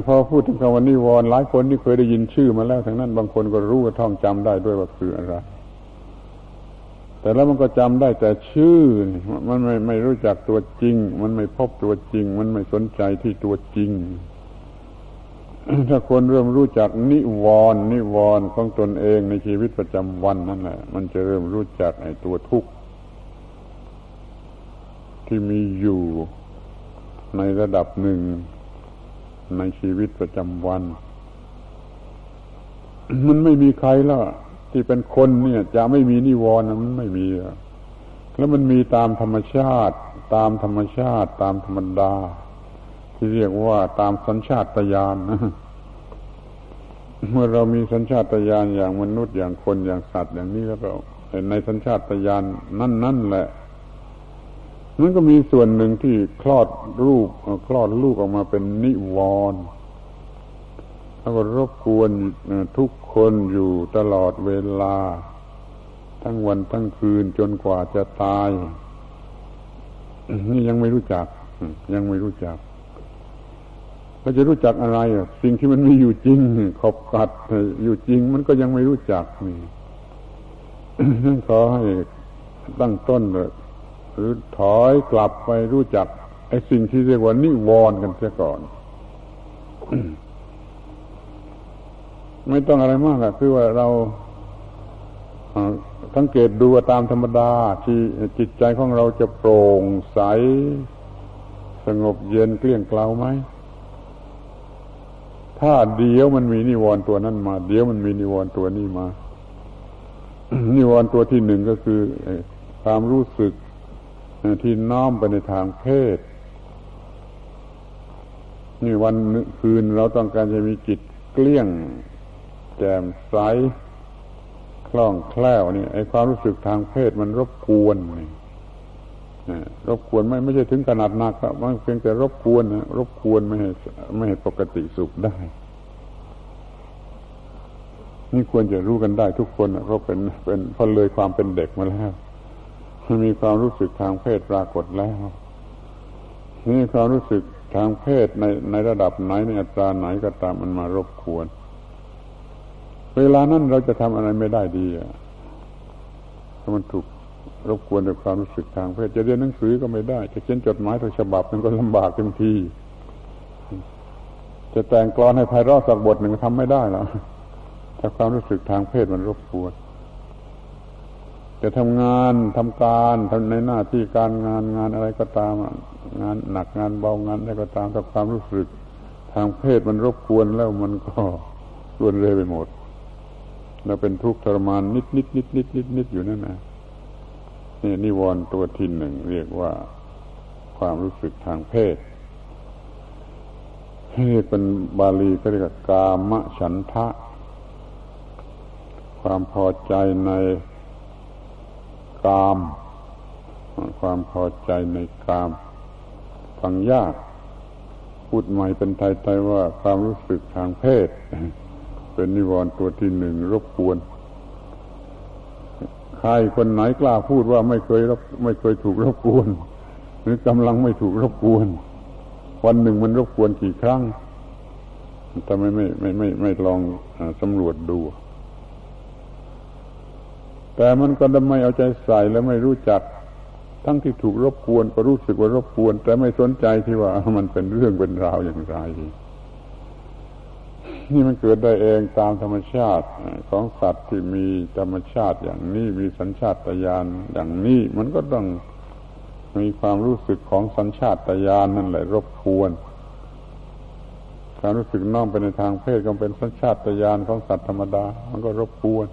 [SPEAKER 1] พอพูดถึงคำว่านิวรณ์หลายคนที่เคยได้ยินชื่อมาแล้วทั้งนั้น บางคนก็รู้ว่าท่องจำได้ด้วยว่าคืออะไร แต่แล้วมันก็จำได้แต่ชื่อ มันไม่ไม่รู้จักตัวจริง มันไม่พบตัวจริง มันไม่สนใจที่ตัวจริง ถ้าคนเริ่มรู้จักนิวรณ์นิวรณ์ของตนเองในชีวิตประจำวันนั่นแหละ มันจะเริ่มรู้จักไอ้ตัวทุกข์ที่มีอยู่ในระดับหนึ่งในชีวิตประจำวัน มันไม่มีใครแล้ว ที่เป็นคนเนี่ย จะไม่มีนิวรณ์มันไม่มี แล้วมันมีตามธรรมชาติ ตามธรรมชาติ ตามธรรมดา ที่เรียกว่าตามสัญชาตญาณเมื่อเรามีสัญชาตญาณอย่างมนุษย์อย่างคนอย่างสัตว์อย่างนี้แล้วก็ในสัญชาตญาณนั่นนั่นแหละมันก็มีส่วนหนึ่งที่คลอดรูปคลอดลูกออกมาเป็นนิวรณ์ แล้วก็รบกวนทุกคนอยู่ตลอดเวลา ทั้งวันทั้งคืนจนกว่าจะตายนี่ยังไม่รู้จัก ยังไม่รู้จักเราจะรู้จักอะไรสิ่งที่มันมีอยู่จริง ขอบกัดอยู่จริง มันก็ยังไม่รู้จักนี่ขอให้ตั้งต้นเลยหรือถอยกลับไปรู้จักไอ้สิ่งที่เรียกว่านิวรณ์กันเสียก่อน ไม่ต้องอะไรมากอะคือว่าเราสังเกตดูตามธรรมดาที่จิตใจของเราจะโปร่งใส สงบเย็นเกลี้ยงเกลาไหมถ้าเดียวมันมีนิวรณ์ตัวนั้นมา เดียวมันมีนิวรณ์ตัวนี้มา นิวรณ์ตัวที่หนึ่งก็คือความรู้สึกที่น้อมไปในทางเพศนี่วันคืนเราต้องการจะมีจิตเกลี้ยง แจ่มใสคล่องแคล่วนี่ไอ้ความรู้สึกทางเพศมันรบกวนนี่รบกวนไม่ไม่ใช่ถึงขนาดหนักครับมันเพียงแต่รบกวนนะรบกวนไม่ให้ไม่ให้ปกติสุขได้ นี่ควรจะรู้กันได้ทุกคนเพราะเป็นเป็นพอเลยความเป็นเด็กมาแล้วมันมีความรู้สึกทางเพศปรากฏแล้วนี่ความรู้สึกทางเพศในในระดับไหนในอัตราไหนก็ตามมันมารบกวน เวลานั้นเราจะทำอะไรไม่ได้ดีถ้ามันถูกรบกวนด้วยความรู้สึกทางเพศจะเรียนหนังสือก็ไม่ได้ จะเขียนจดหมายทั้งฉบับมันก็ลำบากเต็มที จะแต่งกลอนให้ไพเราะสักบทหนึ่งทำไม่ได้แล้วถ้าความรู้สึกทางเพศมันรบกวนจะทำงานทำการทำในหน้าที่การงานงานอะไรก็ตาม งานหนักงานเบางานอะไรก็ตามถ้าความรู้สึก ทางเพศมันรบกวนแล้วมันก็รวนเรไปหมด เราเป็นทุกข์ทรมานนิดนิดนิดนิดนิดนิดอยู่นั่นนะนี่นิวรณ์ตัวที่หนึ่งเรียกว่าความรู้สึกทางเพศนี่เป็นบาลีก็เรียกกามฉันทะ ความพอใจในกาม ความพอใจในกามฟังยาก พูดใหม่เป็นไทยๆว่าความรู้สึกทางเพศ เป็นนิวรณ์ตัวที่หนึ่งรบกวน ใครคนไหนกล้าพูดว่าไม่เคยรบไม่เคยถูกรบกวน หรือกำลังไม่ถูกรบกวน วันหนึ่งมันรบกวนกี่ครั้งแต่ไม่ไม่ไม่ไม่ไม่ลองสำรวจดู แต่มันก็ทำไมเอาใจใส่และไม่รู้จัก ทั้งที่ถูกรบกวนก็รู้สึกว่ารบกวน แต่ไม่สนใจที่ว่ามันเป็นเรื่องเป็นราวอย่างไร นี่มันเกิดได้เองตามธรรมชาติของสัตว์ที่มีธรรมชาติอย่างนี้มีสัญชาตญาณอย่างนี้มันก็ต้องมีความรู้สึกของสัญชาตญาณนั่นแหละรบกวนการรู้สึกน้อมไปในทางเพศก็เป็นสัญชาตญาณของสัตว์ธรรมดา มันก็รบกวน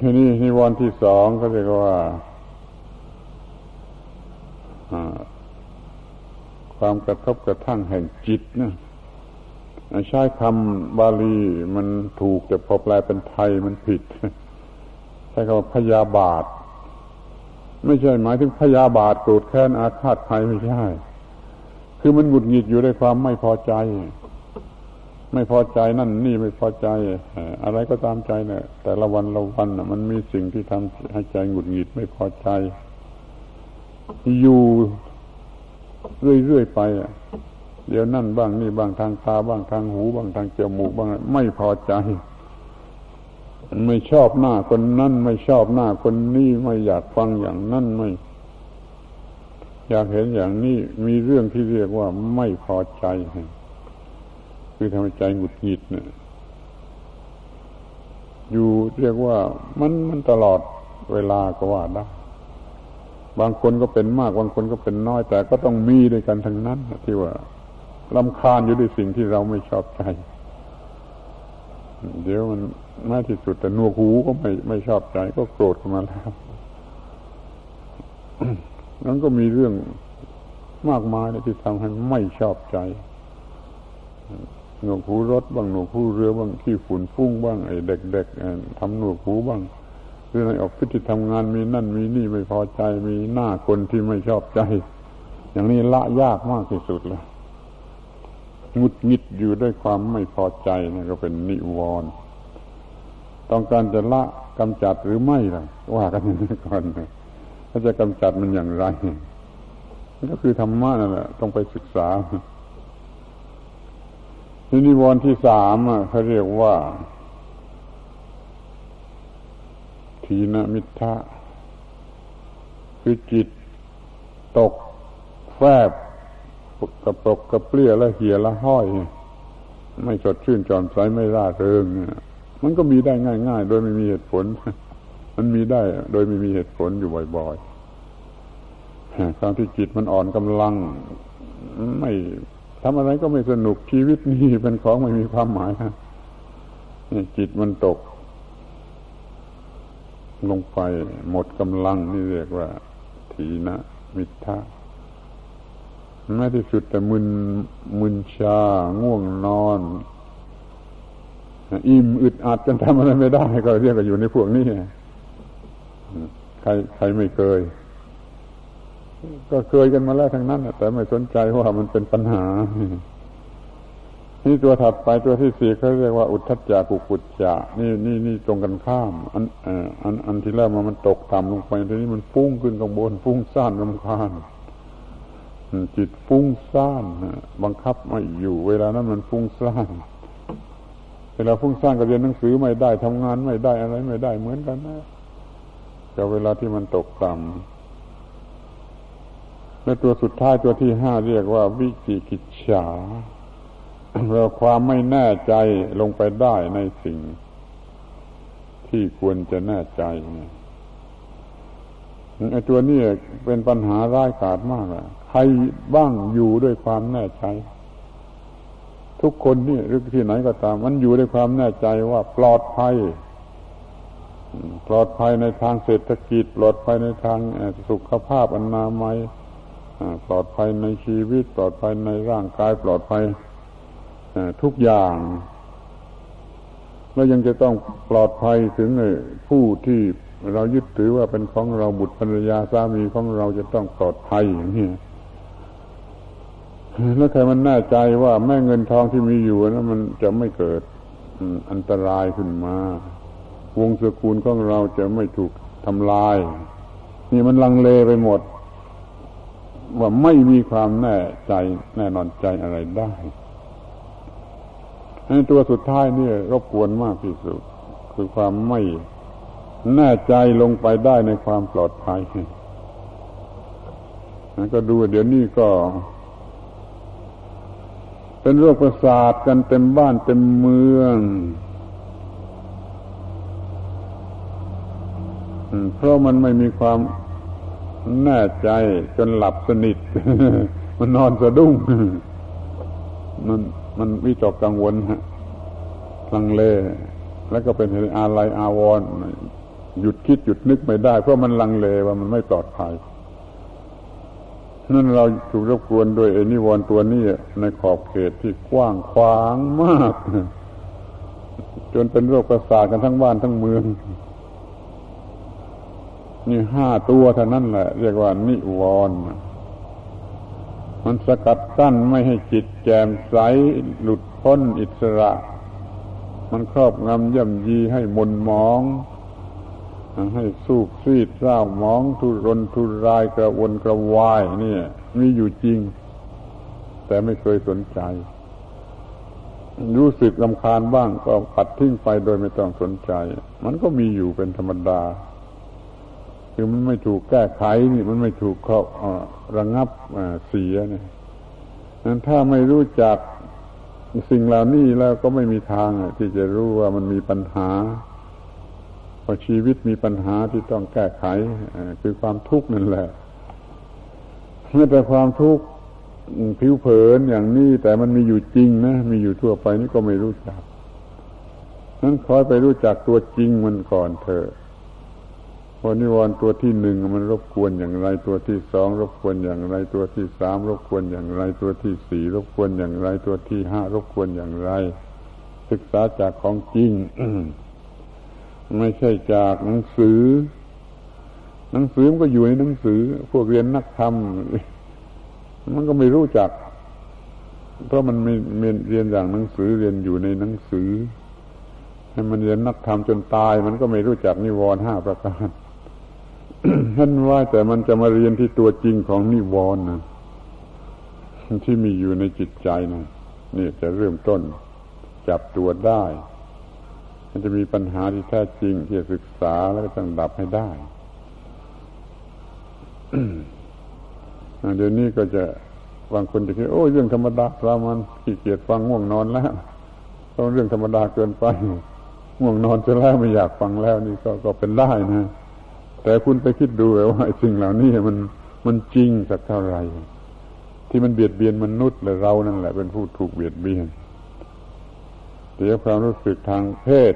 [SPEAKER 1] ทีนี้นิวรณ์ที่สองเขาเรียกว่าความกระทบกระทั่งแห่งจิตนะ ใช้คำบาลีมันถูกแต่พอแปลเป็นไทยมันผิดใช้คำว่าพยาบาท ไม่ใช่หมายถึงพยาบาทโกรธแค้นอาฆาตใครไม่ใช่ คือมันหงุดหงิดอยู่ด้วยความไม่พอใจ ไม่พอใจนั่นนี่ไม่พอใจ อะไรก็ตามใจเนี่ยแต่ละวันละวันมันมีสิ่งที่ทำให้ใจหงุดหงิดไม่พอใจ อยู่เรื่อยๆไปอะ เดี๋ยวนั่นบ้างนี่บ้างทางตาบ้างทางหูบ้างทางจมูกบ้างไม่พอใจไม่ชอบหน้าคนนั่นไม่ชอบหน้าคนนี้ไม่อยากฟังอย่างนั่นไม่ อยากเห็นอย่างนี้มีเรื่องที่เรียกว่าไม่พอใจ คือทำให้ใจหงุดหงิดเนี่ยอยู่เรียกว่ามันมันตลอดเวลาก็ว่าได้บางคนก็เป็นมาก บางคนก็เป็นน้อยแต่ก็ต้องมีด้วยกันทั้งนั้นที่ว่า ลำคาญอยู่ด้วยสิ่งที่เราไม่ชอบใจ เดี๋ยวมันแม้ที่สุดแต่นัวหูก็ไม่ไม่ชอบใจ ก็โกรธขึ้นมาแล้วนั้นก็มีเรื่องมากมายที่ทำให้ไม่ชอบใจหนวกหูรถบ้างหนวกหูเรือบ้างขี้ฝุ่นฟุ้งบ้างไอ้เด็กๆทำหนวกหูบ้างหรือในออฟฟิศที่ทำงานมีนั่นมีนี่ไม่พอใจ มีหน้าคนที่ไม่ชอบใจ อย่างนี้ละยากมากที่สุดเลย งุดงิดอยู่ด้วยความไม่พอใจนี่นก็เป็นนิวรณ์ต้องการจะละกำจัดหรือไม่ล่ะว่ากันนี้ก่อนถ้าจะกำจัดมันอย่างไรมันก็คือธรรมะนั่นแหละต้องไปศึกษาทีนิวรณ์ที่สามเขาเรียกว่า ทีนมิทะคือจิตตกแฟบ กระปกกระเปรี้ยและเหี่ยละห้อย ไม่สดชื่นจอมใสไม่ร่าเริงมันก็มีได้ง่าย ๆ โดยไม่มีเหตุผล มันมีได้ โดยไม่มีเหตุผลอยู่บ่อยๆครั้งที่จิตมันอ่อนกำลัง ไม่ทำอะไรก็ไม่สนุกชีวิตนี้เป็นของไม่มีความหมายฮะจิตมันตก ลงไปหมดกำลังนี่เรียกว่าทีนะ มิทะ แม้ที่สุดแต่มึนมึนชา ง่วงนอน อิ่มอึดอัดจนทำอะไรไม่ได้ ก็เรียกว่าอยู่ในพวกนี้ใครใครไม่เคย ก็เคยกันมาแล้วทั้งนั้นแต่ไม่สนใจว่ามันเป็นปัญหานี่ตัวถัดไปตัวที่สี่เขาเรียกว่าอุทธัจจะกุกุจจะนี่นี่นี่ตรงกันข้าม อันอันอันที่แรกมันมันตกต่ำลงไปทีนี้มันฟุ้งขึ้นข้างบนฟุ้งซ่านรำคาญ จิตฟุ้งซ่านบังคับไม่อยู่ เวลานั้นมันฟุ้งซ่านเวลาฟุ้งซ่านก็เรียนหนังสือไม่ได้ทำงานไม่ได้อะไรไม่ได้เหมือนกันนะกับเวลาที่มันตกต่ำและตัวสุดท้ายตัวที่ห้าเรียกว่า วิจิกิจฉาเราความไม่แน่ใจลงไปได้ในสิ่ง ที่ควรจะแน่ใจเนี่ย ไอ้ตัวนี้เป็นปัญหาร้ายกาจมากอะใครบ้างอยู่ด้วยความแน่ใจ ทุกคนนี่หรือที่ไหนก็ตาม มันอยู่ด้วยความแน่ใจว่าปลอดภัย ปลอดภัยในทางเศรษฐกิจ ปลอดภัยในทางสุขภาพอนามัยปลอดภัยในชีวิต ปลอดภัยในร่างกาย ปลอดภัยทุกอย่าง แล้วยังจะต้องปลอดภัยถึงผู้ที่ เรายึดถือว่าเป็นของเราบุตรภรรยาสามีของเราจะต้องปลอดภัยอย่างนี้แล้วใครมันแน่ใจว่าแม่เงินทองที่มีอยู่นั้นมันจะไม่เกิดอันตรายขึ้นมา วงศกุลของเราจะไม่ถูกทำลาย นี่มันลังเลไปหมด ว่าไม่มีความแน่ใจแน่นอนใจอะไรได้ในตัวสุดท้ายนี่รบกวนมากที่สุดคือความไม่ แน่ใจลงไปได้ในความปลอดภัยนก็ดูเดี๋ยวนี้ก็ เป็นโรคประสาทกันเต็มบ้านเต็มเมืองเพราะมันไม่มีความแน่ใจจนหลับสนิท มันนอนสะดุ้ง มันมันวิตกกังวลฮะลังเล แล้วก็เป็นอะไรอาวร หยุดคิดหยุดนึกไม่ได้ เพราะมันลังเลว่ามันไม่ปลอดภัยนั่นเราถูกรบกวนด้วยไอ้นิวรณ์ตัวนี้ในขอบเขตที่กว้างขวางมาก จนเป็นโรคประสาทกันทั้งบ้านทั้งเมือง นี่ห้าตัวเท่านั้นแหละ เรียกว่า นิวรณ์มันสกัดกั้นไม่ให้จิตแจ่มใสหลุดพ้นอิสระ มันครอบงำย่ำยีให้มนมอง ให้สูบซีดเศร้าหมองทุรนทุรายกระวนกระวายเนี่ยมีอยู่จริง แต่ไม่เคยสนใจ รู้สึกลำคาญบ้างก็ปัดทิ้งไปโดยไม่ต้องสนใจ มันก็มีอยู่เป็นธรรมดา คือมันไม่ถูกแก้ไขนี่ มันไม่ถูกเขาระงับเสียเนี่ยนั้นถ้าไม่รู้จักสิ่งเหล่านี้แล้วก็ไม่มีทางที่จะรู้ว่ามันมีปัญหา พอชีวิตมีปัญหาที่ต้องแก้ไขคือความทุกข์นั่นแหละไม่แต่ความทุกข์ผิวเผินอย่างนี้แต่มันมีอยู่จริงนะมีอยู่ทั่วไปนี่ก็ไม่รู้จักนั้นคอยไปรู้จักตัวจริงมันก่อนเถอะพอนิวรณ์ตัวที่หนึ่งมันรบกวนอย่างไรตัวที่สองรบกวนอย่างไร ตัวที่สามรบกวนอย่างไร ตัวที่สี่รบกวนอย่างไร ตัวที่ห้ารบกวนอย่างไร ศึกษาจากของจริง ไม่ใช่จากหนังสือ หนังสือมันก็อยู่ในหนังสือ พวกเรียนนักธรรม มันก็ไม่รู้จัก เพราะมันไม่เรียนอย่างหนังสือเรียนอยู่ในหนังสือ ให้มันเรียนนักธรรมจนตาย มันก็ไม่รู้จักนิวรณ์ห้าประการท่านว่าแต่มันจะมาเรียนที่ตัวจริงของนิวรณ์นะที่มีอยู่ในจิตใจนะนี่จะเริ่มต้นจับตัวได้ มันจะมีปัญหาที่แท้จริงที่จะศึกษาแล้วก็ต้องดับให้ได้เดี๋ยวนี้ก็จะบางคนจะคิดโอ้เรื่องธรรมดาสามัญขี้เกียจฟังง่วงนอนแล้วต้องเรื่องธรรมดาเกินไปง่วงนอนจะแล้วไม่อยากฟังแล้วนี่ก็ก็เป็นได้นะ แต่คุณไปคิดดูว่าสิ่งเหล่านี้มันมันจริงสักเท่าไหร่ที่มันเบียดเบียนมนุษย์และเรานั่นแหละเป็นผู้ถูกเบียดเบียน เสียความรู้สึกทางเพศ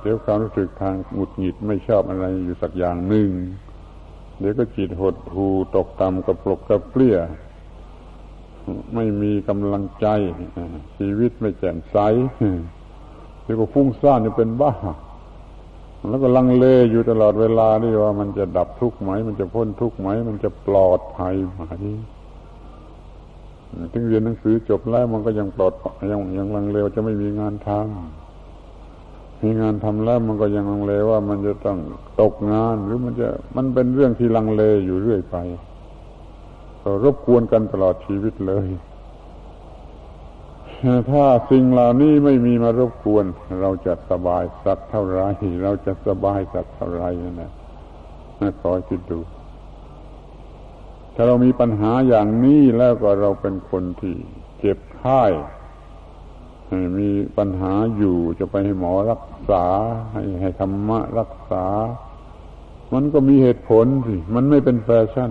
[SPEAKER 1] เสียความรู้สึกทางหงุดหงิดไม่ชอบอะไรอยู่สักอย่างหนึ่งเดี๋ยวก็จิตหดหูตกต่ำกระปลกกระเปรี้ยไม่มีกำลังใจ ชีวิตไม่แจ่มใสเดี๋ยวก็ฟุ้งซ่านจะเป็นบ้า แล้วก็ลังเลอยู่ตลอดเวลานี่ว่ามันจะดับทุกข์ไหม มันจะพ้นทุกข์ไหม มันจะปลอดภัยไหม ถึงเรียนหนังสือจบแล้วมันก็ยังปลอดยังยังลังเลวจะไม่มีงานทำมีงานทำแล้วมันก็ยังลังเลว่ามันจะต้องตกงานหรือมันจะมันเป็นเรื่องที่ลังเลอยู่เรื่อยไปรบกวนกันตลอดชีวิตเลย ถ้าสิ่งเหล่านี้ไม่มีมารบกวน เราจะสบายสักเท่าไรเราจะสบายสักเท่าไรนั่นะขอคิดดู ถ้าเรามีปัญหาอย่างนี้แล้วก็เราเป็นคนที่เจ็บไข้มีปัญหาอยู่จะไปให้หมอรักษา ให้ให้ธรรมะรักษา มันก็มีเหตุผลสิมันไม่เป็นแฟชั่น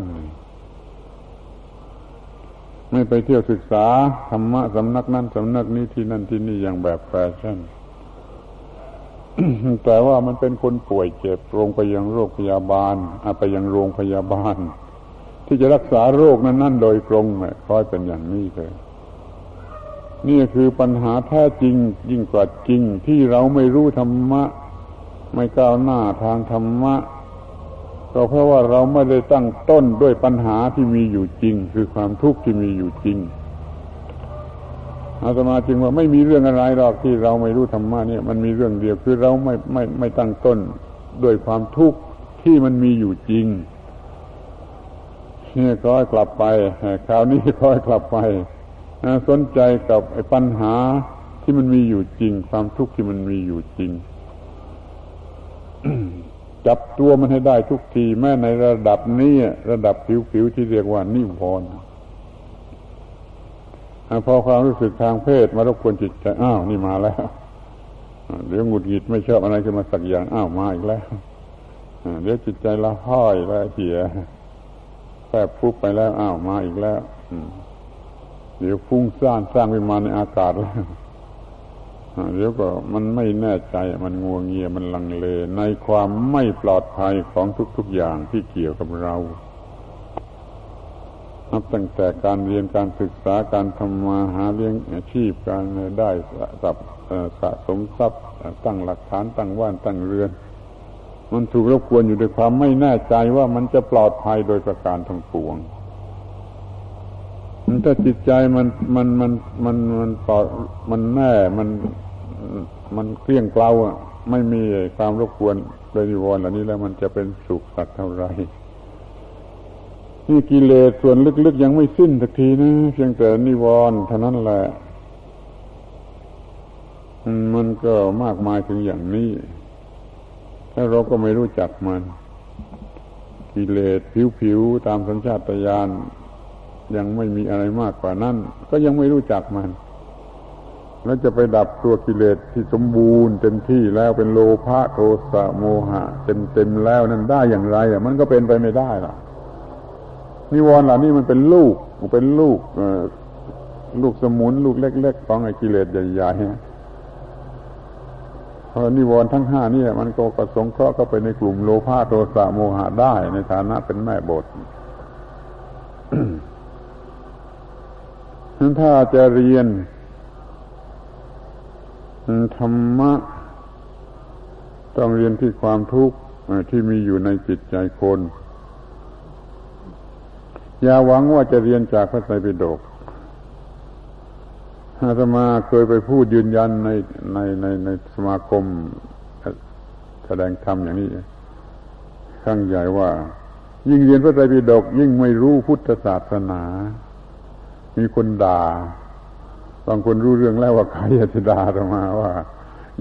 [SPEAKER 1] ไม่ไปเที่ยวศึกษาธรรมะสำนักนั้นสำนักนี้ที่นั่นที่นี่อย่างแบบแฟชั่น แต่ว่ามันเป็นคนป่วยเจ็บโรงไปยังโรคพยาบาลอไปยังโรงพยาบาล ที่จะรักษาโรคนั้นนั่นโดยตรงเนี่ยคอยเป็นอย่างนี้เลยนี่คือปัญหาแท้จริงยิ่งกว่าจริงที่เราไม่รู้ธรรมะ ไม่ก้าวหน้าทางธรรมะก็เพราะว่าเราไม่ได้ตั้งต้นด้วยปัญหาที่มีอยู่จริง คือความทุกข์ที่มีอยู่จริงอาตมาจึงว่าไม่มีเรื่องอะไรหรอกที่เราไม่รู้ธรรมะเนี่ยมันมีเรื่องเดียวคือเราไม่ไม่ไม่ตั้งต้นด้วยความทุกข์ที่มันมีอยู่จริง นี่คอยกลับไปคราวนี้คอยกลับไปสนใจกับปัญหาที่มันมีอยู่จริง ความทุกข์ที่มันมีอยู่จริง จับตัวมันให้ได้ทุกทีแม้ในระดับนี้ระดับผิวๆที่เรียกว่านิวรณ์พอความรู้สึกทางเพศมารบกวนจิตใจอ้าวนี่มาแล้วเดี๋ยวหงุดหงิดไม่ชอบอะไรขึ้นมาสักอย่างอ้าวมาอีกแล้วเดี๋ยวจิตใจละห้อยละเหีย บปุ๊บไปแล้วอ้าวมาอีกแล้วเดี๋ยวฟุ้งซ่านสร้างขึ้นมาในอากาศแล้วเดี๋ยวก็มันไม่แน่ใจมันงัวงเงียมันลังเล ในความไม่ปลอดภัยของทุก ๆอย่างที่เกี่ยวกับเรานับตั้งแต่การเรียนการศึกษาการทำมาหาเลี้ยงอาชีพการได้สะสมทรัพย์ตั้งหลักฐานตั้งว่านตั้งเรือน มันถูกรบกวนอยู่ด้วยความไม่แน่ใจว่ามันจะปลอดภัยโดยประการทั้งปวงถ้าจิตใจมันมันมันมันมันปลอดมันแน่มันมันเคลี่ยงเกลาอะไม่มีความรบกวนโดยนิวรณ์เหล่านี้แล้วมันจะเป็นสุขสักเท่าไหร่นี่กิเลสส่วนลึกๆยังไม่สิ้นสักทีนะเพียงแต่นิวรณ์เท่านั้นแหละมันก็มากมายถึงอย่างนี้ ถ้าเราก็ไม่รู้จักมัน กิเลสผิวๆตามสัญชาตญาณยังไม่มีอะไรมากกว่านั้น ก็ยังไม่รู้จักมัน แล้วจะไปดับตัวกิเลสที่สมบูรณ์ เต็มที่แล้วเป็นโลภะโทสะโมหะ เต็มเต็มแล้วนั้นได้อย่างไรอะมันก็เป็นไปไม่ได้ล่ะนิวรณ์เหล่านี้มันเป็นลูก เป็นลูกลูกสมุนลูกเล็ก ๆ ของไอ้กิเลสใหญ่ๆ นิวรณ์ทั้งห้านี่มันก็กระสงเคราะห์เข้าไปในกลุ่มโลภะโทสะโมหะได้ในฐานะเป็นแม่บทถ้าจะเรียนธรรมะ ต้องเรียนที่ความทุกข์ที่มีอยู่ในจิตใจคน อย่าหวังว่าจะเรียนจากพระไตรปิฎก อาตมาเคยไปพูดยืนยันในในในในสมาคมแสดงธรรมอย่างนี้ครั้งใหญ่ว่า ยิ่งเรียนพระไตรปิฎกยิ่งไม่รู้พุทธศาสนา มีคนด่าบางคนรู้เรื่องแล้วว่าใครจะด่าเรามาว่า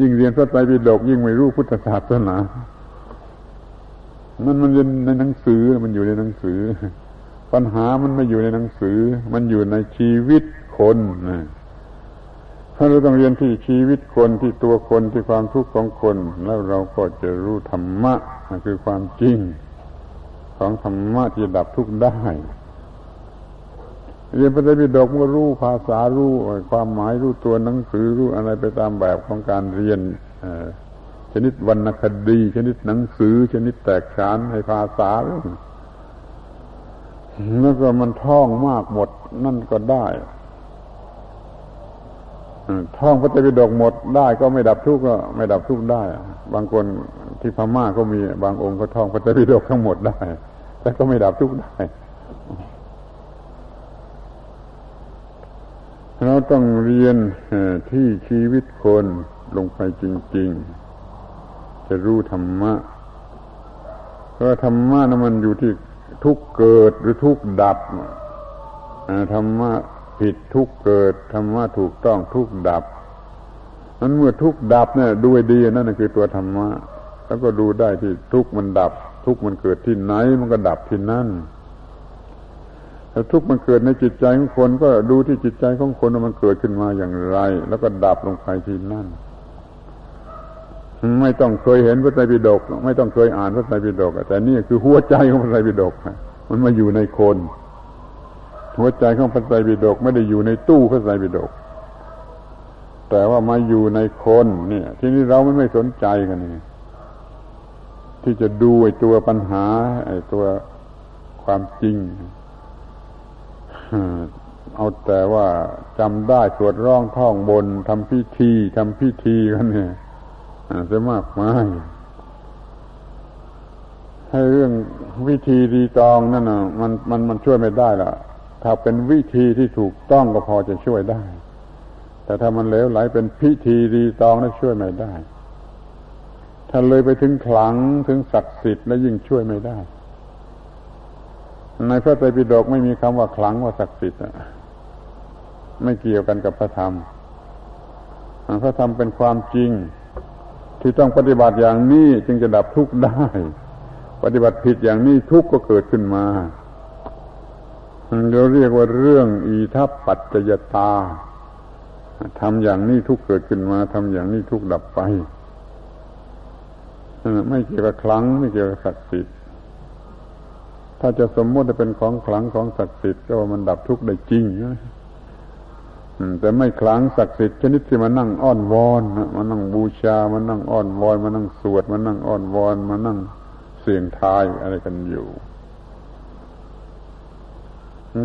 [SPEAKER 1] ยิ่งเรียนพระไตรปิฎกยิ่งไม่รู้พุทธศาสนา มันมันอยู่ในหนังสือมันอยู่ในหนังสือ ปัญหามันไม่อยู่ในหนังสือ มันอยู่ในชีวิตคนนะ ถ้าเราต้องเรียนที่ชีวิตคนที่ตัวคนที่ความทุกข์ของคน แล้วเราก็จะรู้ธรรมะคือความจริง ของธรรมะที่ดับทุกข์ได้เรียนพระไตรปิฎกก็รู้ภาษารู้ความหมายรู้ตัวหนังสือรู้อะไรไปตามแบบของการเรียนชนิดวรรณคดี ชนิดหนังสือ ชนิดแตกฉานในภาษาแล้วก็มันท่องมากหมดนั่นก็ได้ ท่องพระไตรปิฎกหมดได้ก็ไม่ดับทุกข์ก็ไม่ดับทุกข์ได้ บางคนที่พม่าก็มีบางองค์ก็ท่องพระไตรปิฎกทั้งหมดได้ แต่ก็ไม่ดับทุกข์ได้เราต้องเรียนที่ชีวิตคนลงไปจริง ๆ จะรู้ธรรมะเพราะธรรมะนั้นมันอยู่ที่ทุกเกิดหรือทุกดับธรรมะ ผิดทุกเกิดธรรมะถูกต้องทุกดับนั้นเมื่อทุกดับเนี่ยดูดีนั่นคือตัวธรรมะ แล้วก็ดูได้ที่ทุกมันดับ ทุกมันเกิดที่ไหน มันก็ดับที่นั่นถ้าทุกมันเกิดในจิตใจของคน ก็ดูที่จิตใจของคนว่ามันเกิดขึ้นมาอย่างไร แล้วก็ดับลงไปที่นั่น ไม่ต้องเคยเห็นพระไตรปิฎกไม่ต้องเคยอ่านพระไตรปิฎกแต่นี่คือหัวใจของพระไตรปิฎกมันมาอยู่ในคน หัวใจของพระไตรปิฎกไม่ได้อยู่ในตู้พระไตรปิฎกแต่ว่ามาอยู่ในคนเนี่ย ที่นี้เราไม่ไม่สนใจกันนี่ที่จะดูไอ้ตัวปัญหา ไอ้ตัวความจริงเอาแต่ว่าจำได้สวดร้องท่องบนทำพิธีทำพิธีกันเนี่ยจะมากมายให้เรื่องวิธีดีตองนั่นน่ะมันมันมันช่วยไม่ได้ละ ถ้าเป็นวิธีที่ถูกต้องก็พอจะช่วยได้ แต่ถ้ามันเลวไหลเป็นพิธีดีตองนั้นช่วยไม่ได้ ถ้าเลยไปถึงขลังถึงศักดิ์สิทธิ์แล้วยิ่งช่วยไม่ได้ ในพระไตรปิฎกไม่มีคำว่าขลังว่าศักดิ์สิทธิ์ไม่เกี่ยวกันกับพระธรรม พระธรรมเป็นความจริง ที่ต้องปฏิบัติอย่างนี้จึงจะดับทุกข์ได้ ปฏิบัติผิดอย่างนี้ทุกข์ก็เกิดขึ้นมา เราเรียกว่าเรื่องอีทัปปัจจยตาทำอย่างนี้ทุกเกิดขึ้นมาทำอย่างนี้ทุกดับไปไม่เกี่ยวกับคลังไม่เกี่ยวกับศักดิ์สิทธิ์ถ้าจะสมมติจะเป็นของคลังของศักดิ์สิทธิ์ก็ว่ามันดับทุกข์ได้จริงแต่ไม่คลังศักดิ์สิทธิ์ชนิดที่มานั่งอ้อนวอนมานั่งบูชามานั่งอ้อนวอนมานั่งสวดมานั่งอ้อนวอนมานั่งเสี่ยงทายอะไรกันอยู่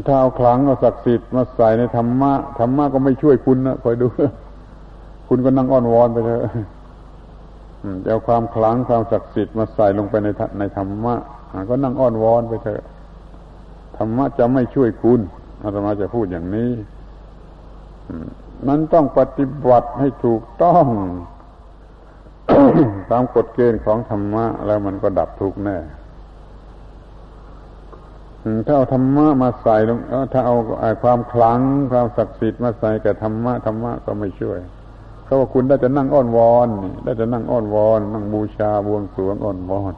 [SPEAKER 1] ถ้าเอาคลังเอาศักดิ์สิทธิ์มาใส่ในธรรมะธรรมะก็ไม่ช่วยคุณนะคอยดู คุณก็นั่งอ้อนวอนไปเถอะจะเอาความคลังความศักดิ์สิทธิ์มาใส่ลงไปในในธรรมะก็นั่งอ้อนวอนไปเถอะธรรมะจะไม่ช่วยคุณอาตมาจะพูดอย่างนี้นั้นต้องปฏิบัติให้ถูกต้องตามกฎเกณฑ์ของธรรมะ แล้วมันก็ดับทุกข์แน่ ถ้าเอาธรรมะมาใส่ลงถ้าเอาความคลังความศักดิ์สิทธิ์มาใส่กับธรรมะธรรมะก็ไม่ช่วยเพราะว่าคุณได้แต่นั่งอ้อนวอนได้แต่นั่งอ้อนวอน นั่งบูชาบวงสรวงอ้อนวอน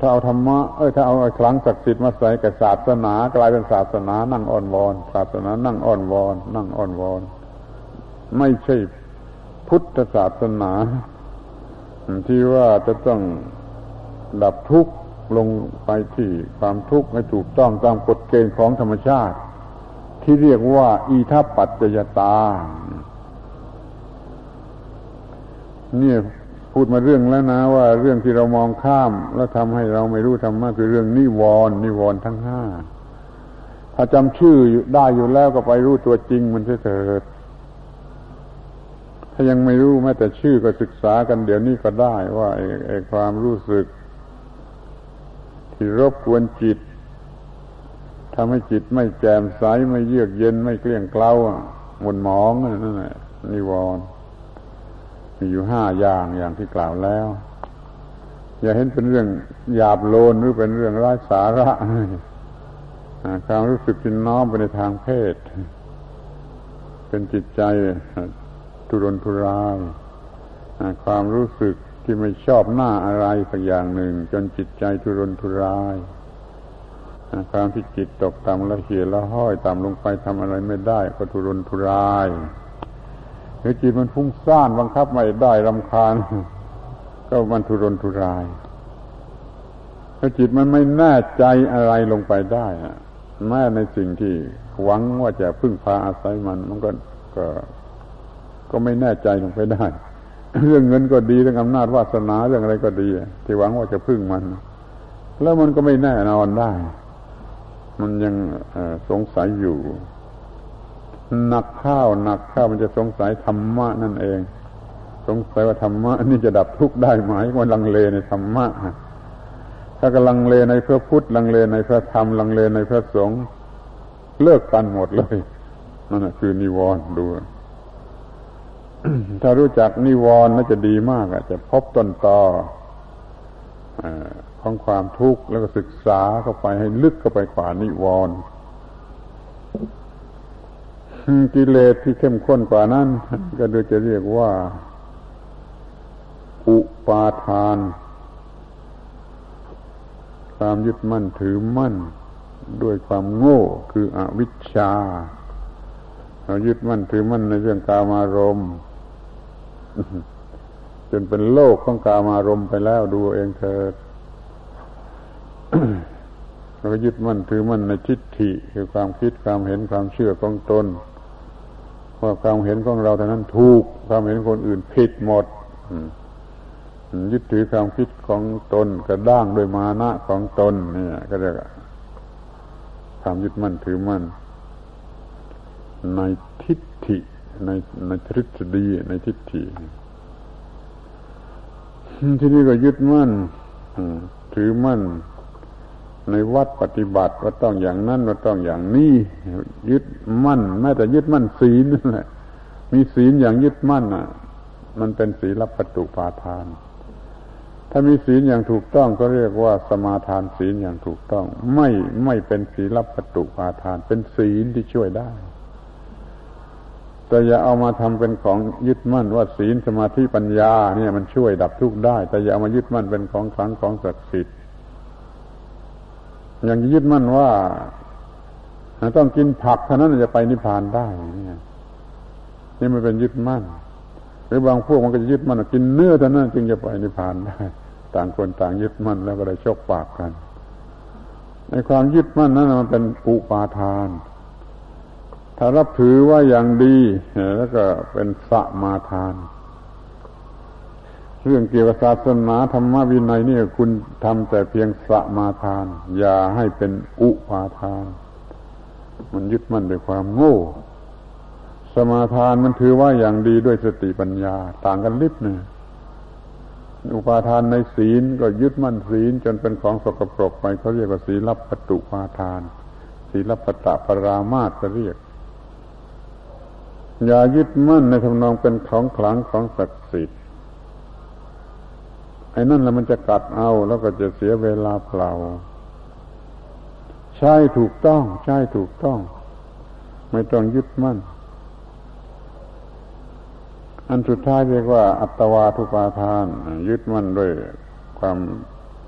[SPEAKER 1] ถ้าเอาธรรมะเอ้ยถ้าเอาคลังศักดิ์สิทธิ์มาใส่กับศาสนากลายเป็นศาสนา นั่งอ้อนวอนศาสนานั่งอ้อนวอนนั่งอ้อนวอน ไม่ใช่พุทธศาสนาที่ว่าจะต้องดับทุกข์ ลงไปที่ความทุกข์ให้ถูกต้องตามกฎเกณฑ์ของธรรมชาติ ที่เรียกว่า อีทัปปัจจยตา เนี่ยพูดมาเรื่องแล้วนะ ว่าเรื่องที่เรามองข้าม แล้วทำให้เราไม่รู้ธรรมะคือเรื่องนิวรณ์นิวรณ์ทั้งห้าถ้าจำชื่อได้อยู่แล้วก็ไปรู้ตัวจริงมันเถิดถ้ายังไม่รู้แม้แต่ชื่อก็ศึกษากันเดี๋ยวนี้ก็ได้ว่าไอ้ความรู้สึก ที่รบกวนจิตทำให้จิตไม่แจ่มใสไม่เยือกเย็นไม่เกลี้ยงเกลาหมุนหมองนั่นแหละนิวรณ์มีอยู่ห้าอย่างอย่างที่กล่าวแล้ว อย่าเห็นเป็นเรื่องหยาบโลนหรือเป็นเรื่องไร้สาระความรู้สึกที่น้อมไปในทางเพศ เป็นจิตใจทุรนทุรายความรู้สึก ที่ไม่ชอบหน้าอะไรสักอย่างหนึ่ง จนจิตใจทุรนทุรายความที่จิตตกต่ำละเหียละห้อยต่ำลงไปทำอะไรไม่ได้ ก็ทุรนทุรายหรือจิตมันฟุ้งซ่านบังคับไม่ได้รำคาญ ก็มันทุรนทุรายถ้าจิตมันไม่แน่ใจอะไรลงไปได้แม้ในสิ่งที่หวังว่าจะพึ่งพาอาศัยมัน มันก็ก็ก็ไม่แน่ใจลงไปได้ เรื่องเงินก็ดีเรื่องอำนาจวาสนาเรื่องอะไรก็ดีที่หวังว่าจะพึ่งมัน แล้วมันก็ไม่แน่นอนได้ มันยังสงสัยอยู่หนักข้าวหนักข้าวมันจะสงสัยธรรมะนั่นเอง สงสัยว่าธรรมะนี่จะดับทุกข์ได้ไหมมันลังเลในธรรมะถ้ากำลังเลในพระพุทธลังเลในพระธรรมลังเลในพระสงฆ์เลิกกันหมดเลยนั่นคือนิวรณ์ดู ถ้ารู้จักนิวรณ์น่าจะดีมากอะจะพบต้นตอของความทุกข์แล้วก็ศึกษาเข้าไปให้ลึกเข้าไปกว่านิวรณ์กิเลสที่เข้มข้นกว่านั้น ก็โดยจะเรียกว่า อุปาทานความยึดมั่นถือมั่น ด้วยความโง่คืออวิชชาเรายึดมั่นถือมั่นในเรื่องกามารมณ์ จนเป็นโลกของกามารมณ์ไปแล้วดูเองเถิดเราก็ยึดมั่นถือมั่นในทิฏฐิคือความคิดความเห็นความเชื่อของตนว่าความเห็นของเราเท่านั้นถูก ความเห็นคนอื่นผิดหมดยึดถือความคิดของตนกระด้างด้วยมานะของตนนี่ก็เรียกความยึดมั่นถือมั่นในทิฏฐิ ในในทฤษฎีในทิฏฐิที่นี่ก็ยึดมั่นถือมั่น ในวัดปฏิบัติว่าต้องอย่างนั้นว่าต้องอย่างนี้ยึดมั่นแม้แต่ยึดมั่นศีลนั่นแหละมีศีลอย่างยึดมั่นอะ มันเป็นศีลปัตุปาทาน ถ้ามีศีลอย่างถูกต้องก็เรียกว่าสมาทานศีลอย่างถูกต้อง ไม่ไม่เป็นศีลปัตุปาทาน เป็นศีลที่ช่วยได้ แต่อย่าเอามาทำเป็นของยึดมั่นว่าศีลสมาธิปัญญา เนี่ยมันช่วยดับทุกข์ได้ แต่อย่าเอามายึดมั่นเป็นของขลังของศักดิ์สิทธิ์อย่างยึดมั่นว่าต้องกินผักเท่านั้นจะไปนิพพานได้เนี่ยนี่มันเป็นยึดมั่น หรือบางพวกมันก็จะยึดมั่นกินเนื้อเท่านั้นจึงจะไปนิพพานได้ ต่างคนต่างยึดมั่นแล้วก็ได้ชกปากกันในความยึดมั่นนั้นมันเป็นอุปาทาน ถ้ารับถือว่าอย่างดีแล้วก็เป็นสมาทาน เรื่องเกี่ยวกับศาสนาธรรมวินัยนี่คุณทำแต่เพียงสมาทาน อย่าให้เป็นอุปาทาน มันยึดมั่นด้วยความโง่ สมาทานมันถือว่าอย่างดีด้วยสติปัญญา ต่างกันลิบเนี่ยอุปาทานในศีลก็ยึดมั่นศีลจนเป็นของสกปรกไปเขาเรียกว่าศีลปตุปาทาน ศีลปตะปรามาตก็เรียก อย่ายึดมั่นในทำนองเป็นของขลังของศักดิ์สิทธิ์ไอ้นั่นแหละมันจะกัดเอาแล้วก็จะเสียเวลาเปล่า ใช่ถูกต้อง ใช่ถูกต้อง ไม่ต้องยึดมั่น อันสุดท้ายเรียกว่า อัตวาทุปาทาน ยึดมั่นด้วยความ